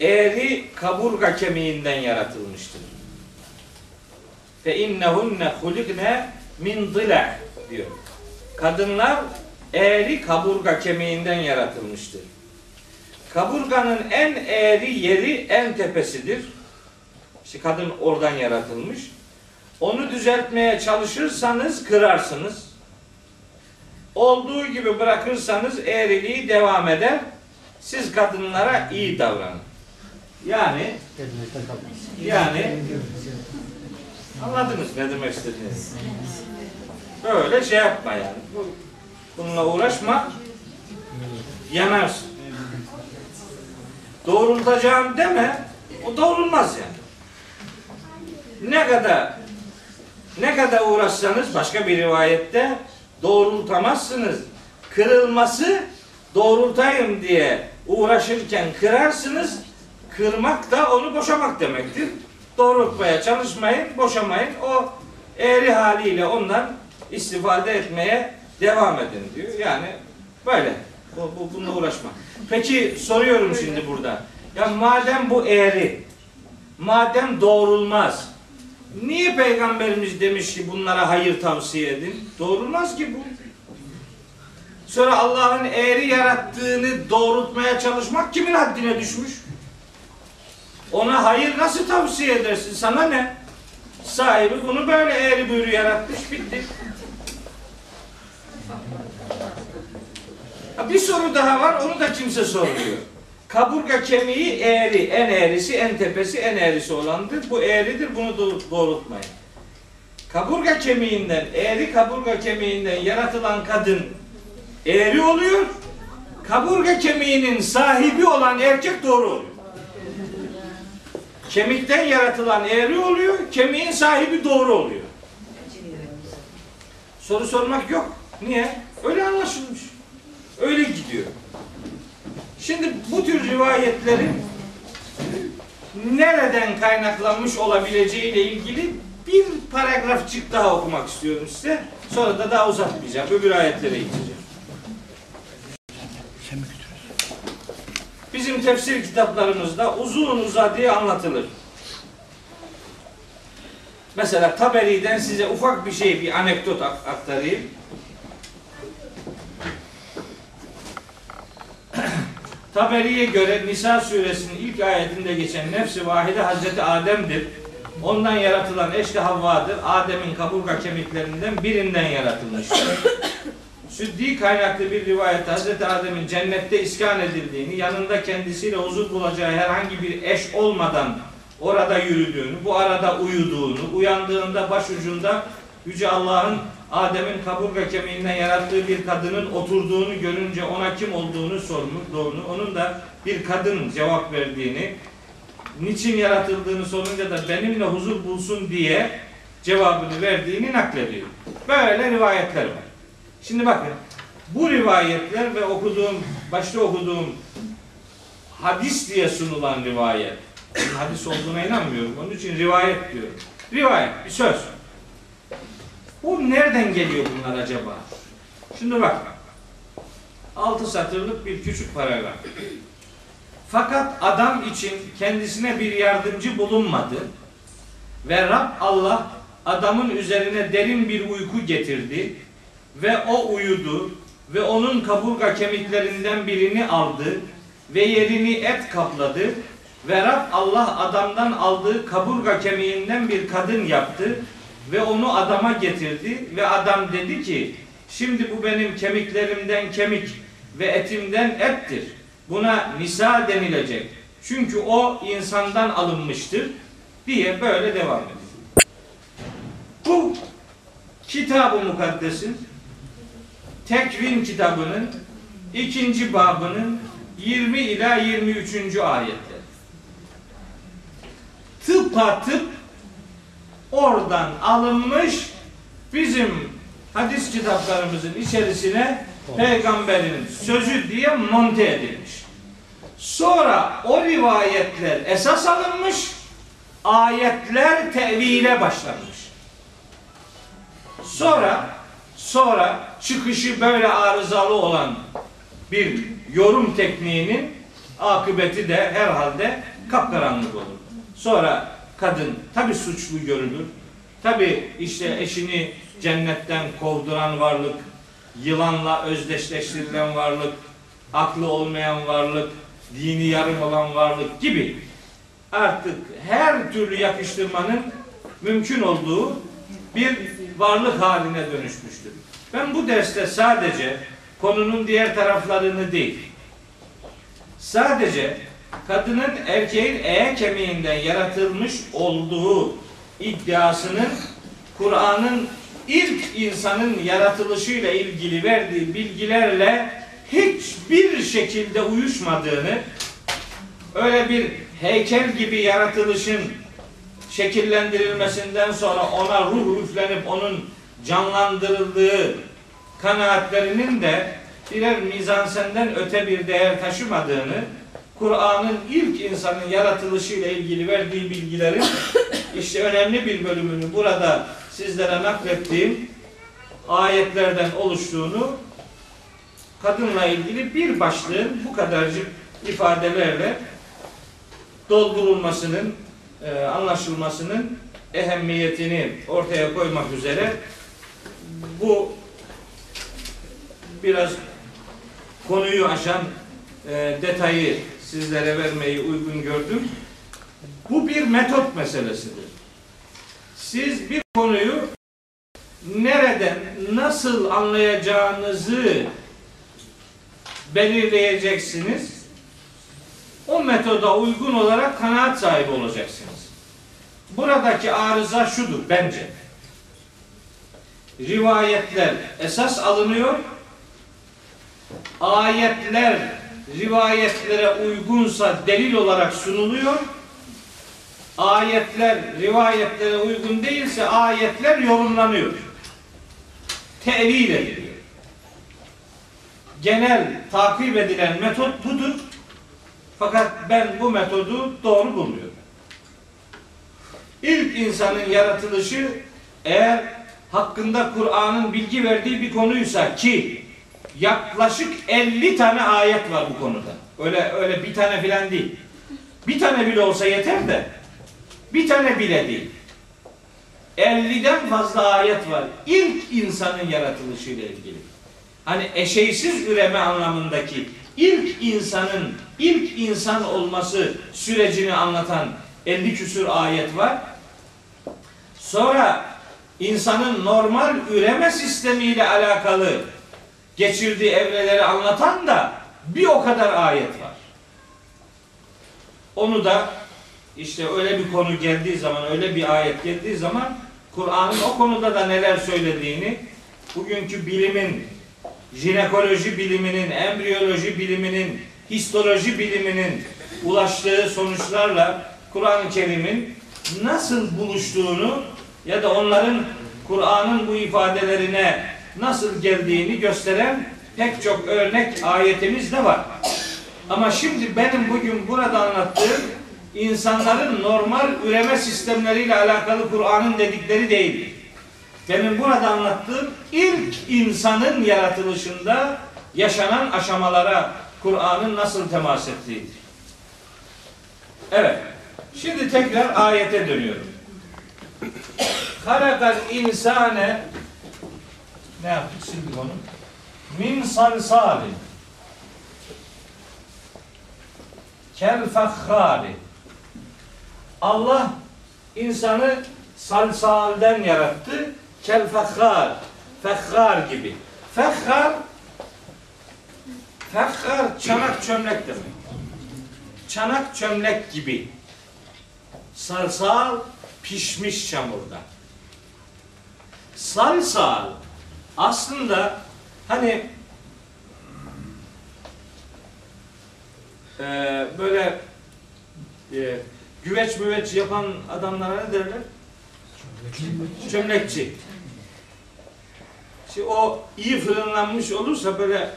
eğri kaburga kemiğinden yaratılmıştır. Fe innehunne hulikne min dila diyor. Kadınlar eğri kaburga kemiğinden yaratılmıştır. Kaburganın en eğri yeri en tepesidir. İşte kadın oradan yaratılmış. Onu düzeltmeye çalışırsanız kırarsınız. Olduğu gibi bırakırsanız eğriliği devam eder. Siz kadınlara iyi davranın. Yani yani anladınız ne demek istediğinizi. Böyle şey yapma yani. Bu- Bununla uğraşma. Yanarsın. Doğrultacağım deme. O doğrulmaz yani. Ne kadar ne kadar uğraşsanız başka bir rivayette doğrultamazsınız. Kırılması doğrultayım diye uğraşırken kırarsınız. Kırmak da onu boşamak demektir. Doğrultmaya çalışmayın, boşamayın. O eğri haliyle ondan istifade etmeye devam edin diyor. Yani böyle. Bu, bu, bununla uğraşma. Peki soruyorum şimdi burada. Ya madem bu eğri, madem doğrulmaz, niye peygamberimiz demiş ki bunlara hayır tavsiye edin? Doğrulmaz ki bu. Sonra Allah'ın eğri yarattığını doğrultmaya çalışmak kimin haddine düşmüş? Ona hayır nasıl tavsiye edersin? Sana ne? Sahibi bunu böyle eğri büğrü yaratmış, bitti. Bir soru daha var, onu da kimse sormuyor. Kaburga kemiği eğri, en eğrisi, en tepesi, en eğrisi olandır. Bu eğridir, bunu doğ- doğrultmayın. Kaburga kemiğinden, eğri kaburga kemiğinden yaratılan kadın eğri oluyor. Kaburga kemiğinin sahibi olan erkek doğru oluyor. Kemikten yaratılan eğri oluyor, kemiğin sahibi doğru oluyor. Soru sormak yok. Niye? Öyle anlaşılmış. Öyle gidiyor. Şimdi bu tür rivayetlerin nereden kaynaklanmış olabileceğiyle ilgili bir paragrafçık daha okumak istiyorum size. Sonra da daha uzatmayacağım. Öbür ayetlere geçeceğim. Bizim tefsir kitaplarımızda uzun uzadığı anlatılır. Mesela Taberi'den size ufak bir şey, bir anekdot ak- aktarayım. Taberi'ye göre Nisa suresinin ilk ayetinde geçen nefsi vahide Hazreti Adem'dir. Ondan yaratılan eş de Havva'dır. Adem'in kaburga kemiklerinden birinden yaratılmıştır. Süddi kaynaklı bir rivayette Hazreti Adem'in cennette iskan edildiğini, yanında kendisiyle huzur bulacağı herhangi bir eş olmadan orada yürüdüğünü, bu arada uyuduğunu, uyandığında başucunda Yüce Allah'ın Adem'in kaburga kemiğinden yarattığı bir kadının oturduğunu görünce ona kim olduğunu sormuş, doğru. Onun da bir kadın cevap verdiğini, niçin yaratıldığını sorunca da benimle huzur bulsun diye cevabını verdiğini naklediyor. Böyle rivayetler var. Şimdi bakın bu rivayetler ve okuduğum, başta okuduğum hadis diye sunulan rivayet. Hadis olduğuna inanmıyorum. Onun için rivayet diyorum. Rivayet, bir söz. Bu nereden geliyor bunlar acaba? Şimdi bak. Altı satırlık bir küçük paragraf. Fakat adam için kendisine bir yardımcı bulunmadı ve Rab Allah adamın üzerine derin bir uyku getirdi ve o uyudu ve onun kaburga kemiklerinden birini aldı ve yerini et kapladı ve Rab Allah adamdan aldığı kaburga kemiğinden bir kadın yaptı ve onu adama getirdi ve adam dedi ki şimdi bu benim kemiklerimden kemik ve etimden ettir. Buna nisa denilecek. Çünkü o insandan alınmıştır diye böyle devam ediyor. Bu kitab-ı mukaddesin Tekvin kitabının ikinci babının 20 ila 23. ayetleri. Tıpatıp oradan alınmış bizim hadis kitaplarımızın içerisine peygamberin sözü diye monte edilmiş. Sonra o rivayetler esas alınmış, ayetler tevile başlanmış. Sonra sonra çıkışı böyle arızalı olan bir yorum tekniğinin akıbeti de herhalde kapkaranlık olur. Sonra kadın tabi suçlu görülür. Tabi işte eşini cennetten kovduran varlık yılanla özdeşleştirilen varlık, aklı olmayan varlık, dini yarım olan varlık gibi artık her türlü yakıştırmanın mümkün olduğu bir varlık haline dönüşmüştür. Ben bu derste sadece konunun diğer taraflarını değil, sadece kadının erkeğin e kemiğinden yaratılmış olduğu iddiasının Kur'an'ın ilk insanın yaratılışıyla ilgili verdiği bilgilerle hiçbir şekilde uyuşmadığını öyle bir heykel gibi yaratılışın şekillendirilmesinden sonra ona ruh üflenip onun canlandırıldığı kanaatlerinin de birer mizansenden öte bir değer taşımadığını Kur'an'ın ilk insanın yaratılışıyla ilgili verdiği bilgilerin işte önemli bir bölümünü burada sizlere naklettiğim ayetlerden oluştuğunu kadınla ilgili bir başlığın bu kadarcık ifadelerle doldurulmasının, e, anlaşılmasının ehemmiyetini ortaya koymak üzere bu biraz konuyu aşan e, detayı sizlere vermeyi uygun gördüm. Bu bir metot meselesidir. Siz bir konuyu nereden, nasıl anlayacağınızı belirleyeceksiniz. O metoda uygun olarak kanaat sahibi olacaksınız. Buradaki arıza şudur bence. Rivayetler esas alınıyor. Ayetler rivayetlere uygunsa delil olarak sunuluyor. Ayetler rivayetlere uygun değilse ayetler yorumlanıyor. Tevil ediliyor. Genel takip edilen metot budur. Fakat ben bu metodu doğru bulmuyorum. İlk insanın yaratılışı eğer hakkında Kur'an'ın bilgi verdiği bir konuysa ki yaklaşık 50 tane ayet var bu konuda. Öyle öyle bir tane filan değil. Bir tane bile olsa yeter de bir tane bile değil. 50'den fazla ayet var. İlk insanın yaratılışıyla ilgili. Hani eşeğsiz üreme anlamındaki ilk insanın ilk insan olması sürecini anlatan 50 küsur ayet var. Sonra insanın normal üreme sistemiyle alakalı geçirdiği evreleri anlatan da bir o kadar ayet var. Onu da işte öyle bir konu geldiği zaman, öyle bir ayet geldiği zaman Kur'an'ın o konuda da neler söylediğini bugünkü bilimin, jinekoloji biliminin, embriyoloji biliminin, histoloji biliminin ulaştığı sonuçlarla Kur'an-ı Kerim'in nasıl buluştuğunu ya da onların Kur'an'ın bu ifadelerine nasıl geldiğini gösteren pek çok örnek ayetimiz de var. Ama şimdi benim bugün burada anlattığım insanların normal üreme sistemleriyle alakalı Kur'an'ın dedikleri değil. Benim burada anlattığım ilk insanın yaratılışında yaşanan aşamalara Kur'an'ın nasıl temas ettiğidir. Evet. Şimdi tekrar ayete dönüyorum. Halakal insane ne yaptık sildik onu? Min salsalin kel fakhari Allah insanı salsalden yarattı. Kel fakhar. Fekhar gibi. Fekhar Fekhar çanak çömlek demek. Çanak çömlek gibi. Salsal pişmiş çamurda. Salsal aslında hani e, böyle e, güveç müveç yapan adamlara ne derler? Çömlekçi. Şimdi o iyi fırınlanmış olursa böyle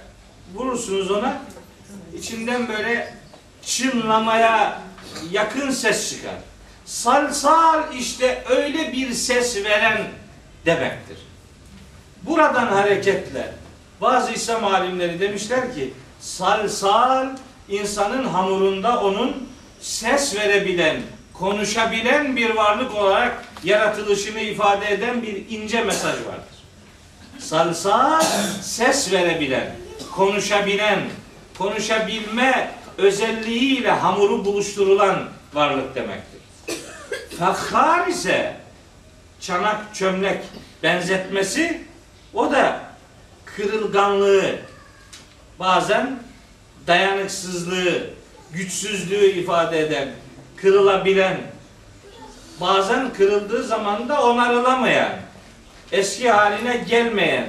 vurursunuz ona içinden böyle çınlamaya yakın ses çıkar. Salsal işte öyle bir ses veren demektir. Buradan hareketle bazı İslam alimleri demişler ki salsal insanın hamurunda onun ses verebilen, konuşabilen bir varlık olarak yaratılışını ifade eden bir ince mesaj vardır. salsal ses verebilen, konuşabilen, konuşabilme özelliğiyle hamuru buluşturulan varlık demektir. Fakhar ise çanak çömlek benzetmesi o da kırılganlığı bazen dayanıksızlığı, güçsüzlüğü ifade eden, kırılabilen, bazen kırıldığı zaman da onarılamayan, eski haline gelmeyen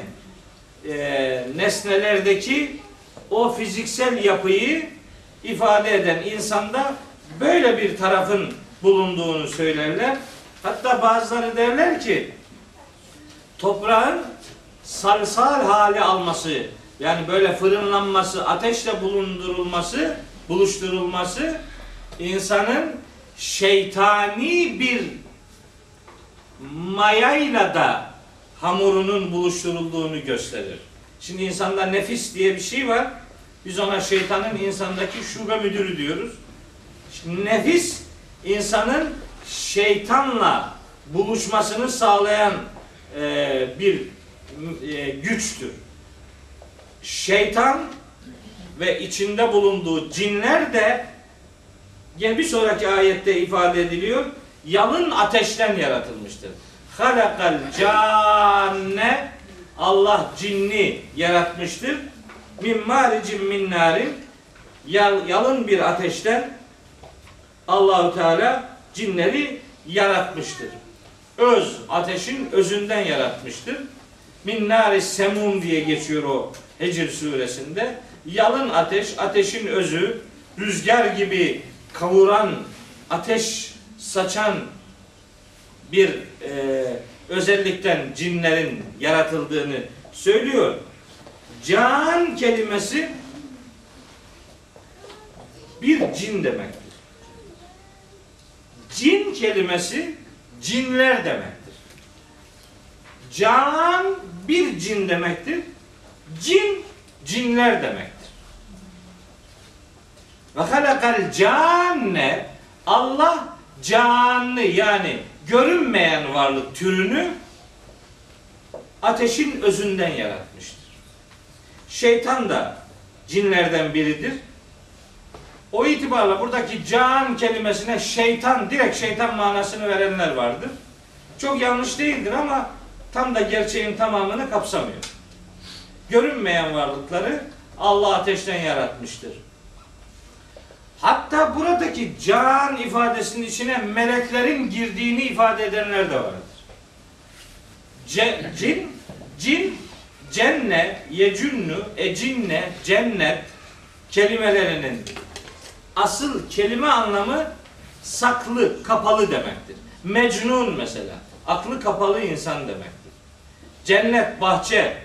e, nesnelerdeki o fiziksel yapıyı ifade eden insanda böyle bir tarafın bulunduğunu söylerler. Hatta bazıları derler ki toprağın salsal hali alması yani böyle fırınlanması, ateşle bulundurulması, buluşturulması insanın şeytani bir mayayla da hamurunun buluşturulduğunu gösterir. Şimdi insanda nefis diye bir şey var. Biz ona şeytanın insandaki şube müdürü diyoruz. Şimdi nefis insanın şeytanla buluşmasını sağlayan e, bir e, güçtür. Şeytan ve içinde bulunduğu cinler de gene bir sonraki ayette ifade ediliyor. Yalın ateşten yaratılmıştır. Halakal canne Allah cinni yaratmıştır. Min maricin min narin Yal- yalın bir ateşten Allahu Teala cinleri yaratmıştır. Öz ateşin özünden yaratmıştır. Min nari semum diye geçiyor o Hecr suresinde. Yalın ateş, ateşin özü, rüzgar gibi kavuran, ateş saçan bir e, özellikten cinlerin yaratıldığını söylüyor. Can kelimesi bir cin demektir. Cin kelimesi cinler demektir. Can bir cin demektir. Cin cinler demektir. Ve halakal canne Allah canlı yani görünmeyen varlık türünü ateşin özünden yaratmıştır. Şeytan da cinlerden biridir. O itibarla buradaki can kelimesine şeytan, direkt şeytan manasını verenler vardır. Çok yanlış değildir ama tam da gerçeğin tamamını kapsamıyor. Görünmeyen varlıkları Allah ateşten yaratmıştır. Hatta buradaki can ifadesinin içine meleklerin girdiğini ifade edenler de vardır. Ce, cin, cin, cenne, yecünnu, ecinne, cennet kelimelerinin asıl kelime anlamı saklı, kapalı demektir. Mecnun mesela, aklı kapalı insan demektir. Cennet, bahçe,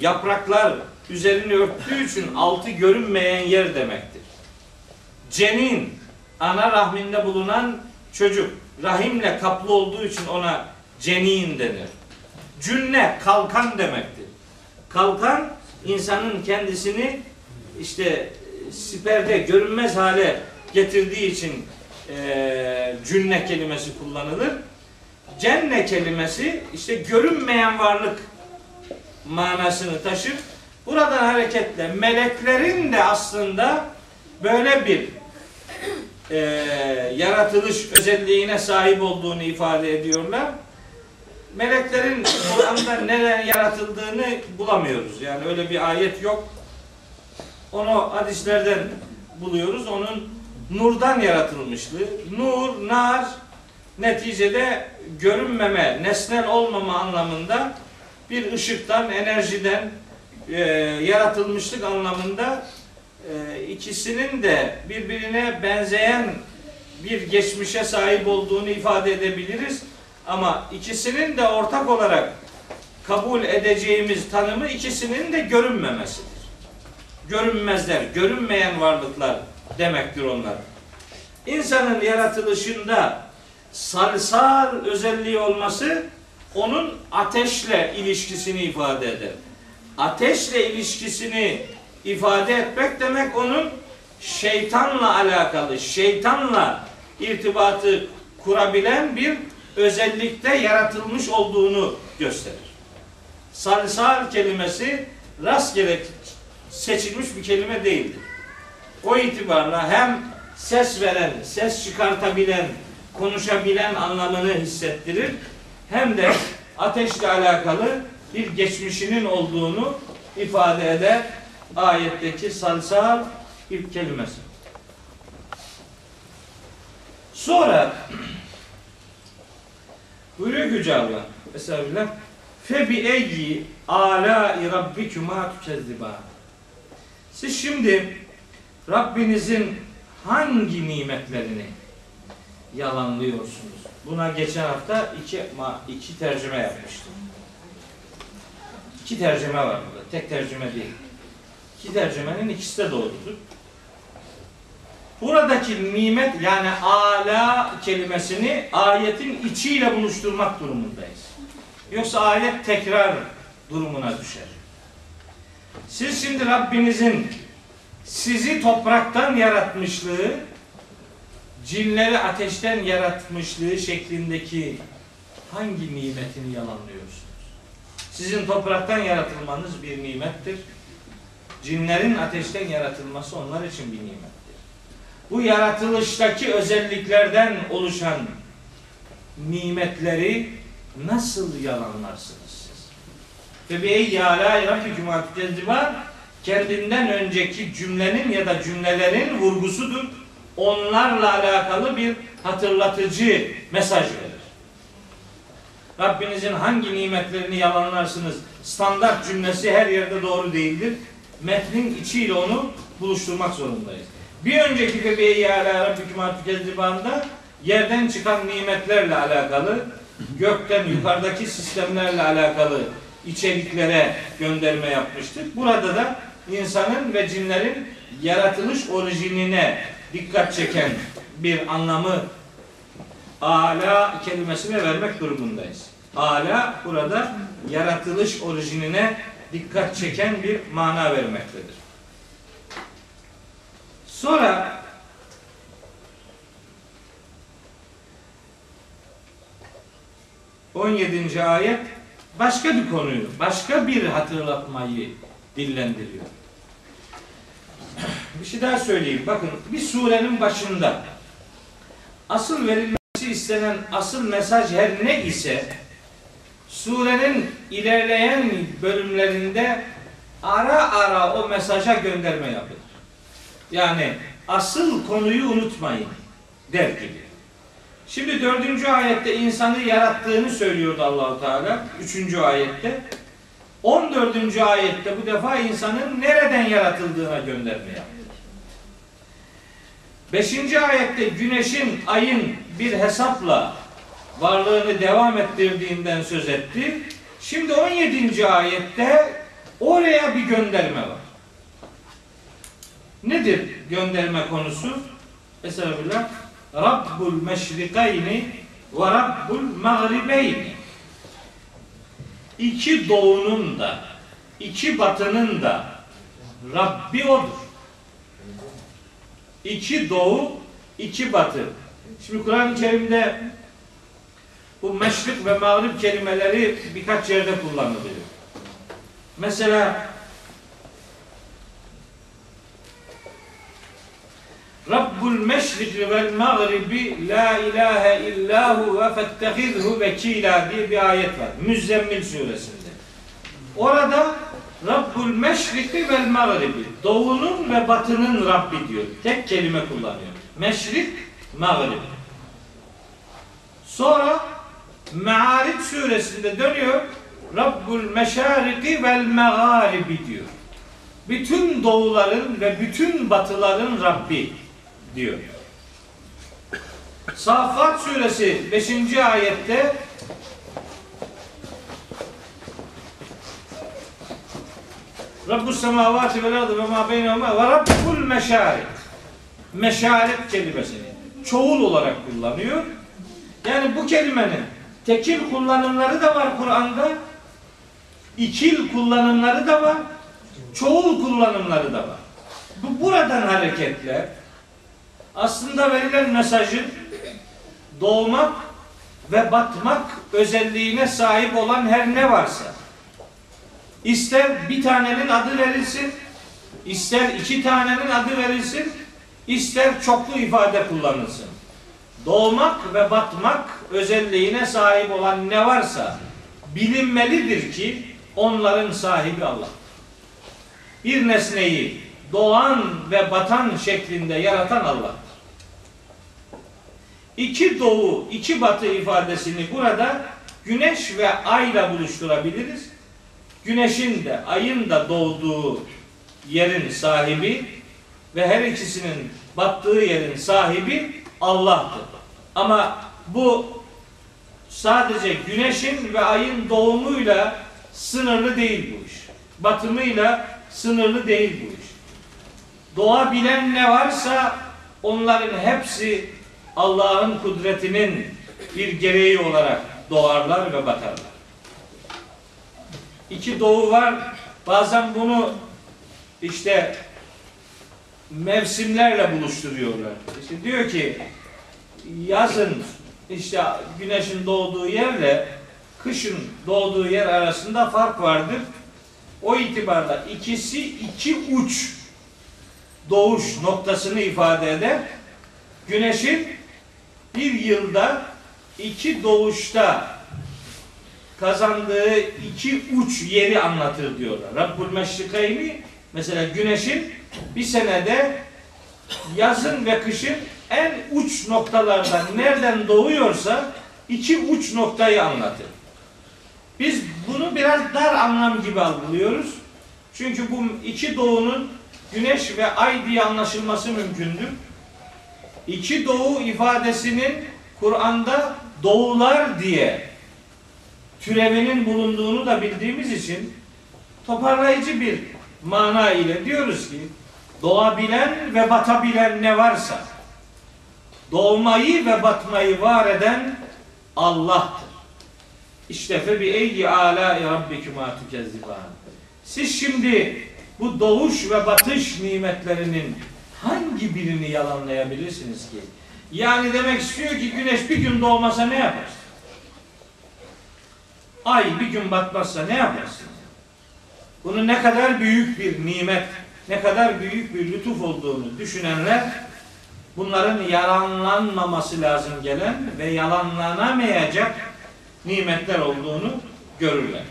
yapraklar üzerini örttüğü için altı görünmeyen yer demektir. Cenin, ana rahminde bulunan çocuk, rahimle kaplı olduğu için ona cenin denir. Cünne, kalkan demektir. Kalkan, insanın kendisini işte e, siperde görünmez hale getirdiği için e, cünne kelimesi kullanılır. Cenne kelimesi işte görünmeyen varlık manasını taşır. Buradan hareketle meleklerin de aslında böyle bir e, yaratılış özelliğine sahip olduğunu ifade ediyorlar. Meleklerin Kur'an'da neler yaratıldığını bulamıyoruz. Yani öyle bir ayet yok. Onu hadislerden buluyoruz. Onun nurdan yaratılmışlığı. Nur, nar neticede görünmeme, nesnel olmama anlamında bir ışıktan, enerjiden e, yaratılmışlık anlamında e, ikisinin de birbirine benzeyen bir geçmişe sahip olduğunu ifade edebiliriz. Ama ikisinin de ortak olarak kabul edeceğimiz tanımı ikisinin de görünmemesidir. Görünmezler, görünmeyen varlıklar demektir onlar. İnsanın yaratılışında salsal özelliği olması onun ateşle ilişkisini ifade eder. Ateşle ilişkisini ifade etmek demek onun şeytanla alakalı, şeytanla irtibatı kurabilen bir özellikte yaratılmış olduğunu gösterir. Salsal kelimesi rastgele seçilmiş bir kelime değildir. O itibarla hem ses veren, ses çıkartabilen, konuşabilen anlamını hissettirir. Hem de ateşle alakalı bir geçmişinin olduğunu ifade eder ayetteki salsal ilk kelimesi. Sonra buyuruyor Yüce Allah Estağfirullah fe bi eyyi alâi rabbikuma tükezziban Siz şimdi Rabbinizin hangi nimetlerini yalanlıyorsunuz? Buna geçen hafta iki, iki tercüme yapmıştım. İki tercüme var burada. Tek tercüme değil. İki tercümenin ikisi de doğrudur. Buradaki nimet yani ala kelimesini ayetin içiyle buluşturmak durumundayız. Yoksa ayet tekrar durumuna düşer. Siz şimdi Rabbinizin sizi topraktan yaratmışlığı, cinleri ateşten yaratmışlığı şeklindeki hangi nimetini yalanlıyorsunuz? Sizin topraktan yaratılmanız bir nimettir. Cinlerin ateşten yaratılması onlar için bir nimettir. Bu yaratılıştaki özelliklerden oluşan nimetleri nasıl yalanlarsınız siz? Ve bir ey yâlâ rabbiküm kendinden önceki cümlenin ya da cümlelerin vurgusudur. Onlarla alakalı bir hatırlatıcı mesaj verir. Rabbinizin hangi nimetlerini yalanlarsınız? Standart cümlesi her yerde doğru değildir. Metnin içiyle onu buluşturmak zorundayız. Bir önceki bebeği ala rabbiküm kezibanda yerden çıkan nimetlerle alakalı, gökten yukarıdaki sistemlerle alakalı içeriklere gönderme yapmıştık. Burada da insanın ve cinlerin yaratılış orijinine dikkat çeken bir anlamı ala kelimesine vermek durumundayız. Ala burada yaratılış orijinine dikkat çeken bir mana vermektedir. Sonra on yedinci ayet başka bir konuyu, başka bir hatırlatmayı dillendiriyor. Bir şey daha söyleyeyim. Bakın bir surenin başında asıl verilmesi istenen asıl mesaj her ne ise surenin ilerleyen bölümlerinde ara ara o mesaja gönderme yapılır. Yani asıl konuyu unutmayın der gibi. Şimdi dördüncü ayette insanı yarattığını söylüyordu Allahu Teala. Üçüncü ayette. On dördüncü ayette bu defa insanın nereden yaratıldığına gönderme yaptı. Beşinci ayette güneşin, ayın bir hesapla varlığını devam ettirdiğinden söz etti. Şimdi 17. ayette oraya bir gönderme var. Nedir gönderme konusu? Estağfirullah. Rabbul meşrikayni ve Rabbul mağribeyni. İki doğunun da, iki batının da Rabbi odur. İki doğu, iki batı. Şimdi Kur'an-ı Kerim'de bu meşrik ve mağrib kelimeleri birkaç yerde kullanılıyor. Mesela Rabbul meşriki vel mağribi la ilahe illahu ve fettehidhu vekila diye bir ayet var. Müzzemmil suresinde. Orada Rabbul meşriki vel mağribi doğunun ve batının Rabbi diyor. Tek kelime kullanıyor. Meşrik, mağrib. Sonra Me'arif suresinde dönüyor. Rabbul meşariki vel meğaribi diyor. Bütün doğuların ve bütün batıların Rabbi diyor. Safat suresi 5. ayette Rabbus semavati vel ardı ve ma beynehuma ve rabbul meşarik. Meşarik kelimesini çoğul olarak kullanıyor. Yani bu kelimenin tekil kullanımları da var Kur'an'da. İkil kullanımları da var. Çoğul kullanımları da var. Bu buradan hareketle aslında verilen mesajın doğmak ve batmak özelliğine sahip olan her ne varsa ister bir tanenin adı verilsin, ister iki tanenin adı verilsin, ister çoklu ifade kullanılsın. Doğmak ve batmak özelliğine sahip olan ne varsa bilinmelidir ki onların sahibi Allah. Bir nesneyi doğan ve batan şeklinde yaratan Allah. İki doğu, iki batı ifadesini burada güneş ve ayla buluşturabiliriz. Güneşin de ayın da doğduğu yerin sahibi ve her ikisinin battığı yerin sahibi Allah'tır. Ama bu sadece güneşin ve ayın doğumuyla sınırlı değil bu iş. Batımıyla sınırlı değil bu iş. Doğabilen ne varsa onların hepsi Allah'ın kudretinin bir gereği olarak doğarlar ve batarlar. İki doğu var. Bazen bunu işte mevsimlerle buluşturuyorlar. İşte diyor ki yazın işte güneşin doğduğu yerle kışın doğduğu yer arasında fark vardır. O itibarla ikisi iki uç doğuş noktasını ifade eder. Güneşin bir yılda iki doğuşta kazandığı iki uç yeri anlatır diyorlar. Rabbul Meşrikayni mesela güneşin bir senede yazın ve kışın en uç noktalardan nereden doğuyorsa iki uç noktayı anlatır. Biz bunu biraz dar anlam gibi algılıyoruz. Çünkü bu iki doğunun güneş ve ay diye anlaşılması mümkündür. İki doğu ifadesinin Kur'an'da doğular diye türevinin bulunduğunu da bildiğimiz için toparlayıcı bir mana ile diyoruz ki doğabilen ve batabilen ne varsa doğmayı ve batmayı var eden Allah'tır. İşte fe bi eyyi ala rabbikuma tukezziban. Siz şimdi bu doğuş ve batış nimetlerinin hangi birini yalanlayabilirsiniz ki? Yani demek istiyor ki güneş bir gün doğmasa ne yaparsın? Ay bir gün batmazsa ne yaparsın? Bunun ne kadar büyük bir nimet, ne kadar büyük bir lütuf olduğunu düşünenler bunların yalanlanmaması lazım gelen ve yalanlanamayacak nimetler olduğunu görürler.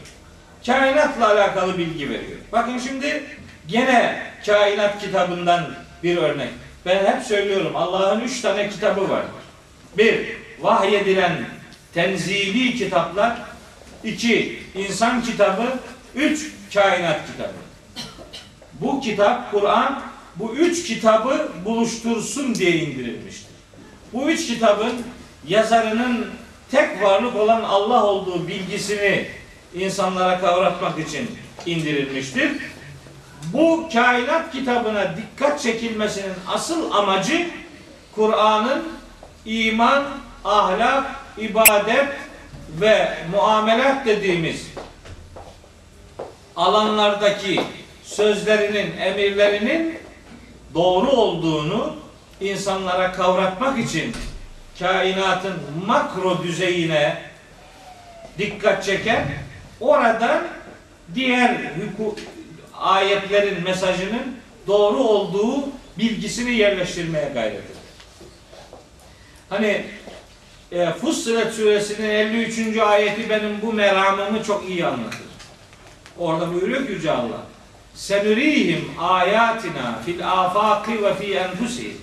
Kainatla alakalı bilgi veriyor. Bakın şimdi gene kainat kitabından bir örnek. Ben hep söylüyorum Allah'ın üç tane kitabı var. Bir, vahyedilen tenzili kitaplar. iki insan kitabı. Üç, kainat kitabı. Bu kitap, Kur'an, bu üç kitabı buluştursun diye indirilmiştir. Bu üç kitabın yazarının tek varlık olan Allah olduğu bilgisini insanlara kavratmak için indirilmiştir. Bu kainat kitabına dikkat çekilmesinin asıl amacı Kur'an'ın iman, ahlak, ibadet ve muamelat dediğimiz alanlardaki sözlerinin, emirlerinin doğru olduğunu insanlara kavratmak için kainatın makro düzeyine dikkat çeken oradan diğer hukuk, ayetlerin mesajının doğru olduğu bilgisini yerleştirmeye gayret eder. Hani e, Fussilet suresinin 53. ayeti benim bu meramımı çok iyi anlatır. Orada buyuruyor ki Yüce Allah. Senürihim ayatina fil afaki ve fi enfusihim.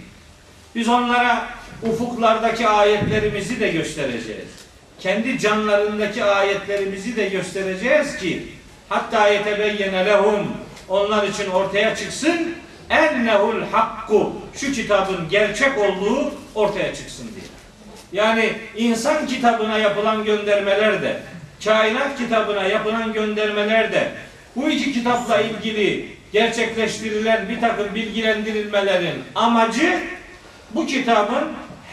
Biz onlara ufuklardaki ayetlerimizi de göstereceğiz. Kendi canlarındaki ayetlerimizi de göstereceğiz ki hatta yetebeyyene lehum onlar için ortaya çıksın ennehul hakku şu kitabın gerçek olduğu ortaya çıksın diye. Yani insan kitabına yapılan göndermeler de kainat kitabına yapılan göndermeler de bu iki kitapla ilgili gerçekleştirilen bir takım bilgilendirilmelerin amacı bu kitabın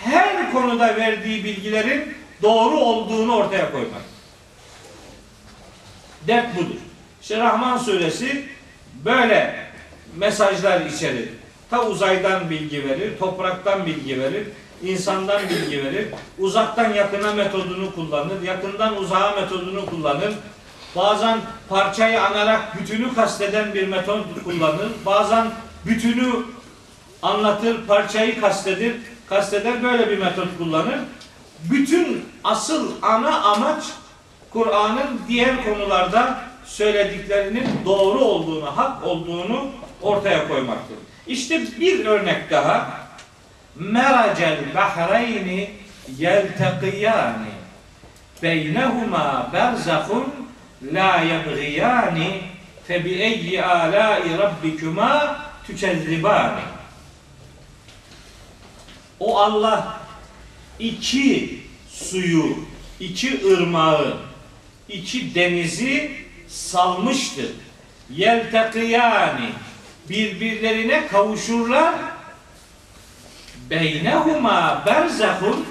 her konuda verdiği bilgilerin doğru olduğunu ortaya koymak. Dert budur. İşte Rahman suresi böyle mesajlar içerir. Ta uzaydan bilgi verir, topraktan bilgi verir, insandan bilgi verir, uzaktan yakına metodunu kullanır, yakından uzağa metodunu kullanır. Bazen parçayı anarak bütünü kasteden bir metot kullanır. Bazen bütünü anlatır, parçayı kastedir. Kasteder böyle bir metot kullanır. Bütün asıl ana amaç Kur'an'ın diğer konularda söylediklerinin doğru olduğunu, hak olduğunu ortaya koymaktır. İşte bir örnek daha. Meracel bahreyni yeltekiyani beynehuma berzahun la yebgiyani fe bi eyyi alâi rabbikuma tükezzibani O Allah iki suyu, iki ırmağı, iki denizi salmıştır. Yeltekiyani birbirlerine kavuşurlar. Beynehuma berzahun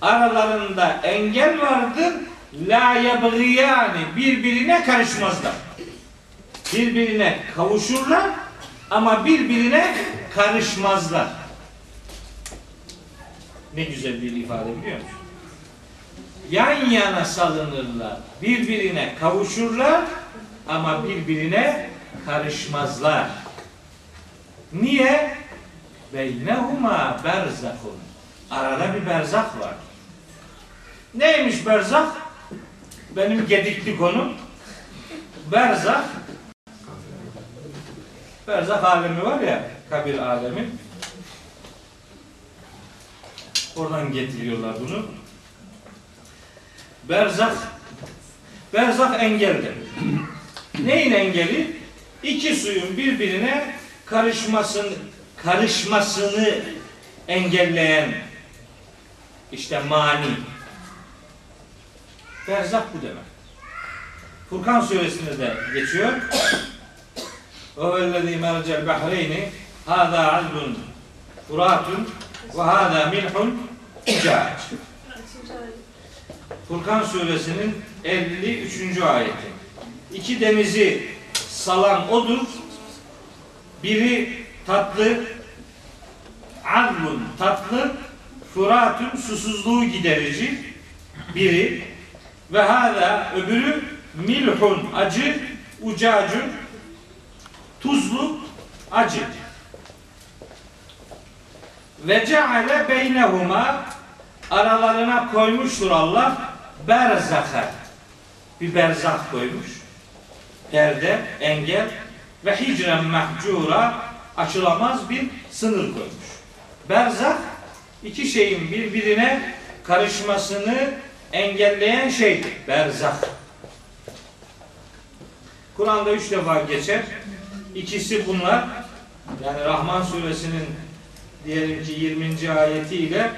aralarında engel vardır. La yebgiyani birbirine karışmazlar. Birbirine kavuşurlar ama birbirine karışmazlar. Ne güzel bir ifade biliyor musun? Yan yana salınırlar. Birbirine kavuşurlar ama birbirine karışmazlar. Niye? Beynehuma berzahun. Arada bir berzak var. Neymiş berzak? Benim gedikli konum. Berzak Berzak alemi var ya, kabir alemi. Oradan getiriyorlar bunu. Berzak Berzak engeldir. Neyin engeli? İki suyun birbirine karışmasını karışmasını engelleyen işte mani. Berzak bu demek. Furkan suresinde de geçiyor. وَوَالَّذ۪ي مَرَجَ الْبَحْرَيْنِ هَذَا عَذْبٌ فُرَاتٌ وَهَذَا مِلْحٌ اُجَاجٌ Furkan suresinin 53. ayeti. İki denizi salan odur. Biri tatlı, azbun tatlı, furatun susuzluğu giderici biri ve hâzâ öbürü milhun acı, ucacun tuzlu acı. Ve ceale beynehuma aralarına koymuştur Allah berzaka bir berzak koymuş. Perde, engel ve hicren mahcura açılamaz bir sınır koymuş. Berzak iki şeyin birbirine karışmasını engelleyen şeydir. Berzak. Kur'an'da üç defa geçer. İkisi bunlar. Yani Rahman suresinin diyelim ki 20. ayetiyle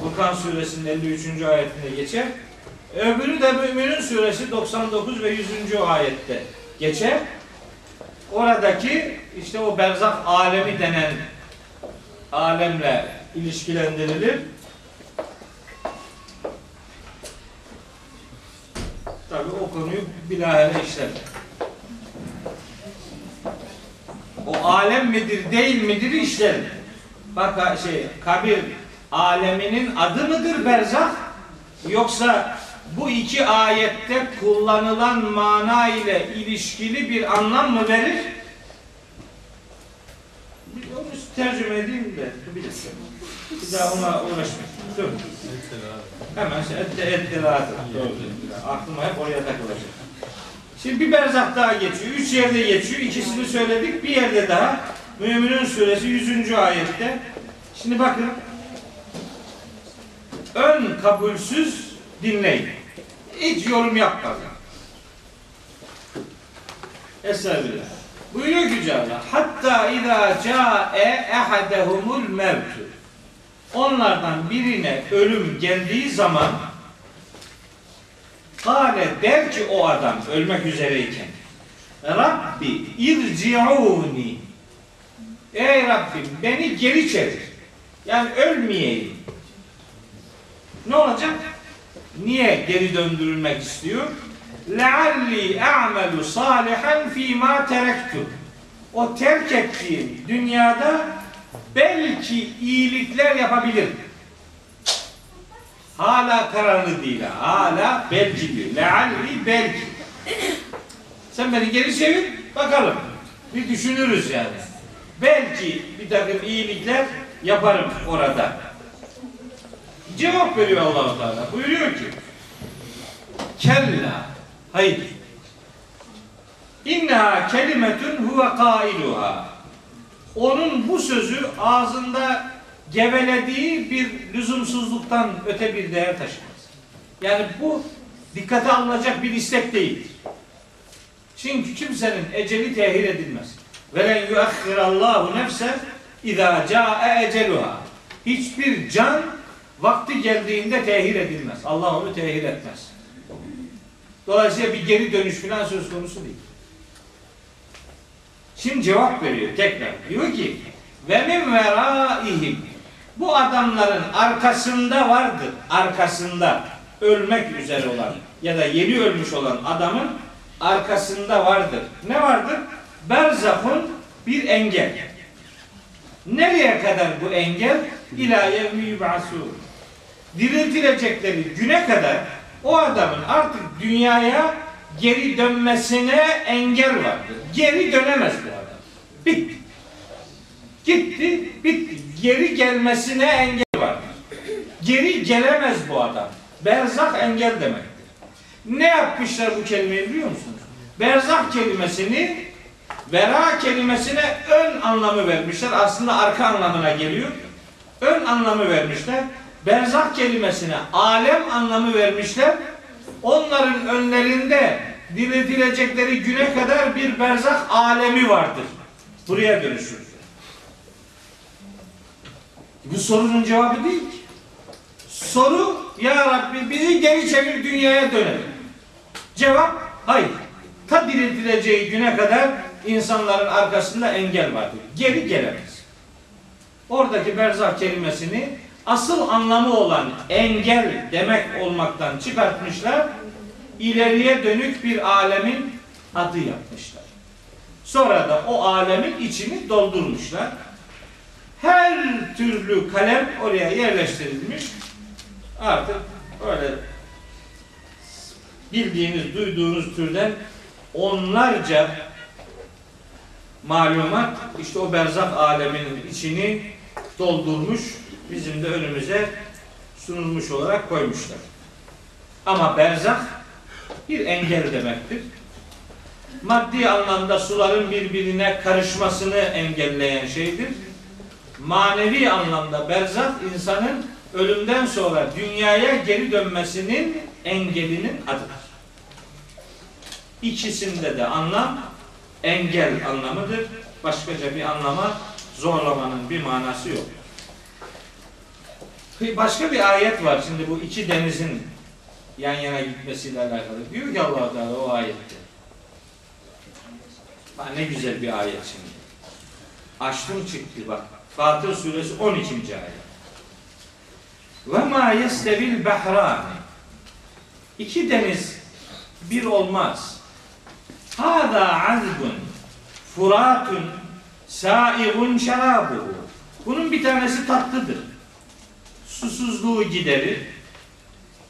Furkan suresinin 53. ayetinde geçer. Öbürü de Müminun suresi 99 ve 100. ayette geçer. Oradaki işte o berzak alemi denen alemle ilişkilendirilir. Tabi o konuyu bilahare işler. O alem midir değil midir işler. Bak şey kabir aleminin adı mıdır berzak? Yoksa bu iki ayette kullanılan mana ile ilişkili bir anlam mı verir? Onu tercüme edeyim de bilirsin. Bir daha ona uğraşmayın. Dur. Hemen şey, edde, eddelatı. Aklıma hep oraya takılacak. Şimdi bir berzak daha geçiyor. Üç yerde geçiyor. İkisini söyledik. Bir yerde daha. Müminun suresi 100. ayette. Şimdi bakın. Ön kabulsüz dinleyin. Hiç yorum yapmadan. Estağfirullah. Buyuruyor ki Allah. Hatta izâ câe ehadehumul mevtü. Onlardan birine ölüm geldiği zaman Kale der ki o adam ölmek üzereyken Rabbi irci'uni Ey Rabbim beni geri çevir. Yani ölmeyeyim. Ne olacak? Niye geri döndürülmek istiyor? لَعَلِّي اَعْمَلُ صَالِحًا ف۪ي مَا تَرَكْتُ O terk ettiğim dünyada belki iyilikler yapabilir. Hala kararlı değil. Hala belki diyor. Lealli belki. Sen beni geri çevir bakalım. Bir düşünürüz yani. Belki bir takım iyilikler yaparım orada. Cevap veriyor Allahu Teala. Buyuruyor ki Kella Hayır İnneha kelimetun huve kailuha Onun bu sözü ağzında gevelediği bir lüzumsuzluktan öte bir değer taşımaz. Yani bu dikkate alınacak bir istek değildir. Çünkü kimsenin eceli tehir edilmez. Ve len yuakhirallahu nefsen izâ câe eceluha. Hiçbir can vakti geldiğinde tehir edilmez. Allah onu tehir etmez. Dolayısıyla bir geri dönüş falan söz konusu değil. Şimdi cevap veriyor tekrar. Diyor ki ve min veraihim bu adamların arkasında vardır. Arkasında ölmek üzere olan ya da yeni ölmüş olan adamın arkasında vardır. Ne vardır? Berzahun bir engel. Nereye kadar bu engel? İlâ yevmi yub'asûn. Diriltilecekleri güne kadar o adamın artık dünyaya geri dönmesine engel vardır. Geri dönemez bu adam. Bitti. Gitti, bitti. Geri gelmesine engel vardır. Geri gelemez bu adam. Berzak engel demektir. Ne yapmışlar bu kelimeyi biliyor musunuz? Berzak kelimesini vera kelimesine ön anlamı vermişler. Aslında arka anlamına geliyor. Ön anlamı vermişler. Berzak kelimesine alem anlamı vermişler. Onların önlerinde diriltilecekleri güne kadar bir berzak alemi vardır. Buraya dönüşür. Bu sorunun cevabı değil ki. Soru ya Rabbi bizi geri çevir dünyaya dönelim. Cevap hayır. Ta diriltileceği güne kadar insanların arkasında engel vardır. Geri gelemez. Oradaki berzak kelimesini asıl anlamı olan engel demek olmaktan çıkartmışlar. ileriye dönük bir alemin adı yapmışlar. Sonra da o alemin içini doldurmuşlar. Her türlü kalem oraya yerleştirilmiş. Artık öyle bildiğiniz, duyduğunuz türden onlarca malumat işte o berzak aleminin içini doldurmuş, bizim de önümüze sunulmuş olarak koymuşlar. Ama berzak bir engel demektir. Maddi anlamda suların birbirine karışmasını engelleyen şeydir. Manevi anlamda berzak insanın ölümden sonra dünyaya geri dönmesinin engelinin adıdır. İkisinde de anlam engel anlamıdır. Başkaca bir anlama zorlamanın bir manası yok. Başka bir ayet var şimdi bu iki denizin yan yana gitmesiyle alakalı. Diyor ki allah Teala o ayette. Bak ne güzel bir ayet şimdi. Açtım çıktı bak. Fatır suresi 12. ayet. Ve ma yestevil behrani. İki deniz bir olmaz. Hada azbun furatun saigun şarabuhu. Bunun bir tanesi tatlıdır. Susuzluğu giderir.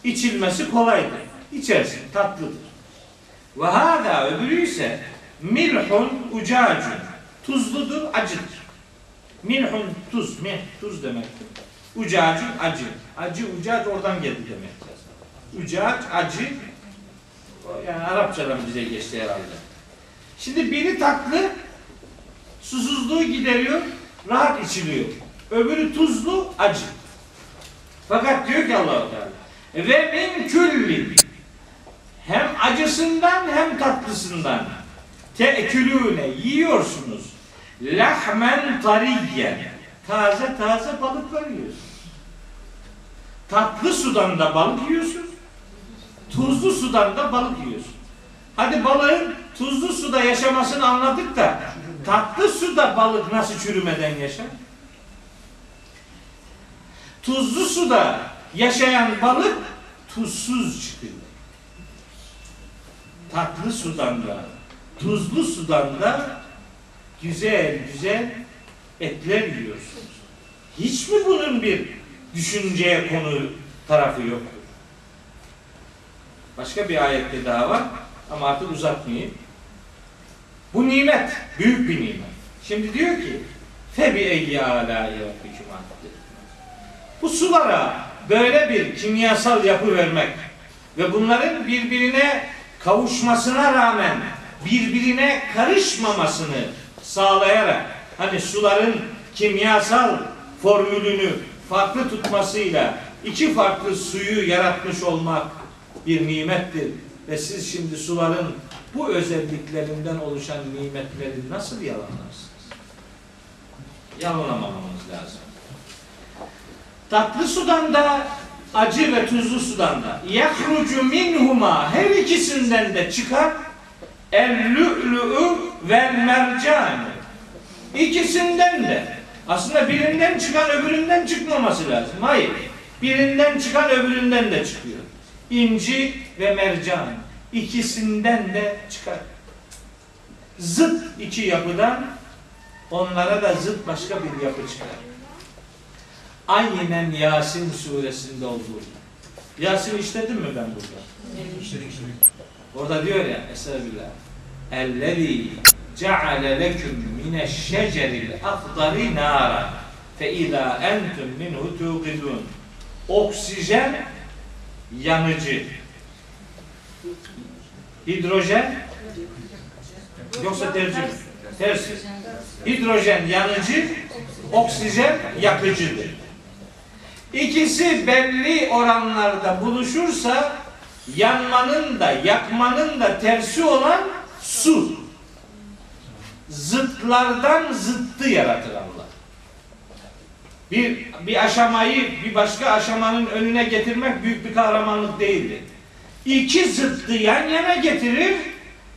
İçilmesi kolaydır. İçersin tatlıdır. Ve hada öbürü ise milhun ucacun. Tuzludur, acıdır. Milhun tuz, mih tuz demektir. Ucacun acı. Acı ucac oradan geldi demektir. Ucac acı yani Arapçadan bize geçti herhalde. Şimdi biri tatlı susuzluğu gideriyor, rahat içiliyor. Öbürü tuzlu, acı. Fakat diyor ki Allah-u Teala ve min külli hem acısından hem tatlısından teekülüne yiyorsunuz lahmen tariyyen taze taze balıklar yiyorsunuz. Tatlı sudan da balık yiyorsun, tuzlu sudan da balık yiyorsun. Hadi balığın tuzlu suda yaşamasını anladık da tatlı suda balık nasıl çürümeden yaşar? Tuzlu suda yaşayan balık tuzsuz çıkıyor. Tatlı sudan da, tuzlu sudan da güzel güzel etler yiyorsunuz. Hiç mi bunun bir düşünceye konu tarafı yoktur? Başka bir ayette daha var ama artık uzatmayayım. Bu nimet, büyük bir nimet. Şimdi diyor ki febi eyyi alâi Bu sulara böyle bir kimyasal yapı vermek ve bunların birbirine kavuşmasına rağmen birbirine karışmamasını sağlayarak hani suların kimyasal formülünü farklı tutmasıyla iki farklı suyu yaratmış olmak bir nimettir. Ve siz şimdi suların bu özelliklerinden oluşan nimetleri nasıl yalanlarsınız? Yalanlamamamız lazım. Tatlı sudan da acı ve tuzlu sudan da yahrucu minhuma her ikisinden de çıkar el lü'lü'ü vel mercan İkisinden de aslında birinden çıkan öbüründen çıkmaması lazım. Hayır. Birinden çıkan öbüründen de çıkıyor. İnci ve mercan. ikisinden de çıkar. Zıt iki yapıdan onlara da zıt başka bir yapı çıkar. Aynen Yasin suresinde olduğu. Yasin işledim mi ben burada? Orada diyor ya Estağfirullah. Ellezî ceale leküm mineşşeceril akdari nara fe izâ entum minhu tuqidun. Oksijen yanıcı. Hidrojen yoksa tercih tersi. Hidrojen yanıcı, oksijen yakıcıdır. İkisi belli oranlarda buluşursa yanmanın da yakmanın da tersi olan su. Zıtlardan zıttı yaratır Allah. Bir, bir aşamayı bir başka aşamanın önüne getirmek büyük bir kahramanlık değildir. İki zıttı yan yana getirir,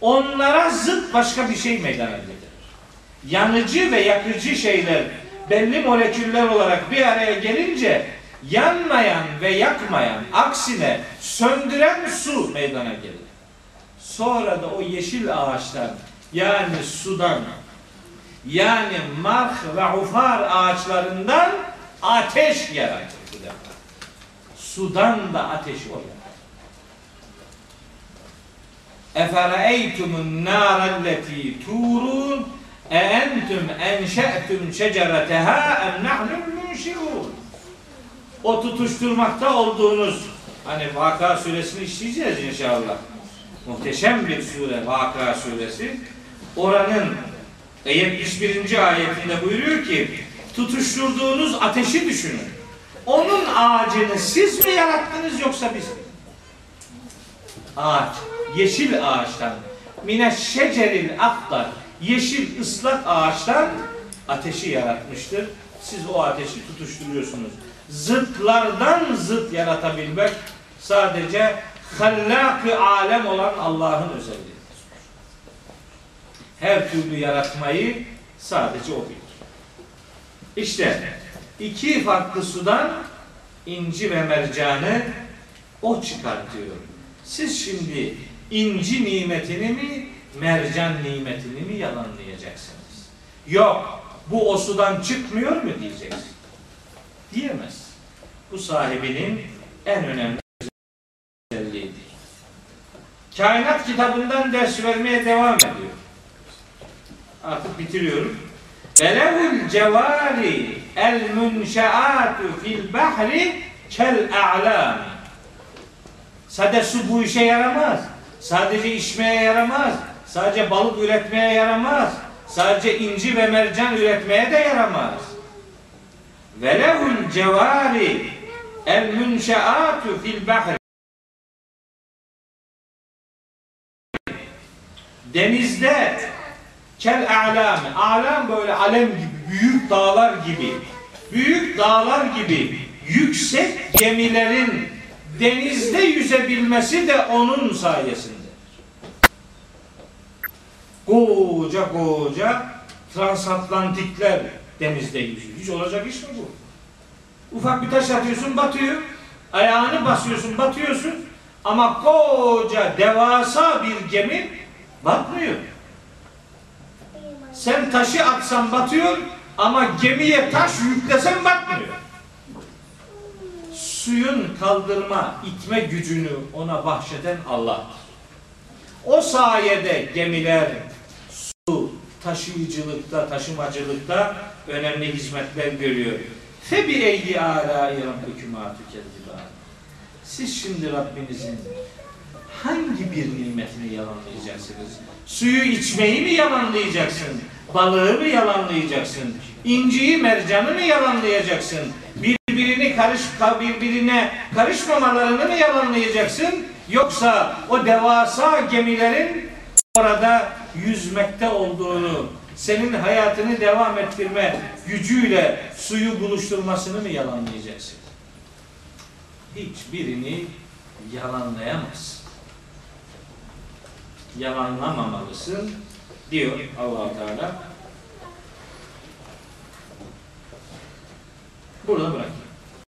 onlara zıt başka bir şey meydana getirir. Yanıcı ve yakıcı şeyler belli moleküller olarak bir araya gelince yanmayan ve yakmayan, aksine söndüren su meydana gelir. Sonra da o yeşil ağaçlar yani sudan yani marh ve ufar ağaçlarından ateş yaratır bu defa. Sudan da ateşi o yaratır. Efereytumun nârelleti turun e entum enşe'tum şecereteha em nahnul münşirun. O tutuşturmakta olduğunuz hani Vaka suresini işleyeceğiz inşallah. Muhteşem bir sure Vaka suresi. Oranın 71. ayetinde buyuruyor ki tutuşturduğunuz ateşi düşünün. Onun ağacını siz mi yarattınız yoksa biz mi? Ağaç, yeşil ağaçtan mine şeceril aktar yeşil ıslak ağaçtan ateşi yaratmıştır. Siz o ateşi tutuşturuyorsunuz. Zıtlardan zıt yaratabilmek sadece hallak alem olan Allah'ın özelliğidir. Her türlü yaratmayı sadece o bilir. İşte iki farklı sudan inci ve mercanı o çıkartıyor. Siz şimdi inci nimetini mi, mercan nimetini mi yalanlayacaksınız? Yok, bu o sudan çıkmıyor mu diyeceksin. Diyemez. Bu sahibinin en önemli özelliğidir. Kainat kitabından ders vermeye devam ediyor. Artık bitiriyorum. Velehul cevari el munşaatu fil bahri kel a'lam. Sade su bu işe yaramaz. Sadece içmeye yaramaz. Sadece balık üretmeye yaramaz. Sadece inci ve mercan üretmeye de yaramaz. Velehul cevari el munşaatu fil bahri denizde kel a'lam alam böyle alem gibi büyük dağlar gibi büyük dağlar gibi yüksek gemilerin denizde yüzebilmesi de onun sayesinde. Koca koca transatlantikler denizde yüzüyor. Hiç olacak iş mi bu? Ufak bir taş atıyorsun batıyor. Ayağını basıyorsun batıyorsun. Ama koca devasa bir gemi batmıyor. Sen taşı atsan batıyor ama gemiye taş yüklesen batmıyor. Suyun kaldırma, itme gücünü ona bahşeden Allah. O sayede gemiler taşıyıcılıkta, taşımacılıkta önemli hizmetler görüyor. Fe bi eyyi âlâi rabbikümâ tükezzibân. Siz şimdi Rabbinizin hangi bir nimetini yalanlayacaksınız? Suyu içmeyi mi yalanlayacaksın? Balığı mı yalanlayacaksın? İnciyi, mercanı mı yalanlayacaksın? Birbirini karış birbirine karışmamalarını mı yalanlayacaksın? Yoksa o devasa gemilerin orada yüzmekte olduğunu, senin hayatını devam ettirme gücüyle suyu buluşturmasını mı yalanlayacaksın? Hiçbirini yalanlayamazsın. Yalanlamamalısın diyor allah Teala. Burada bırak.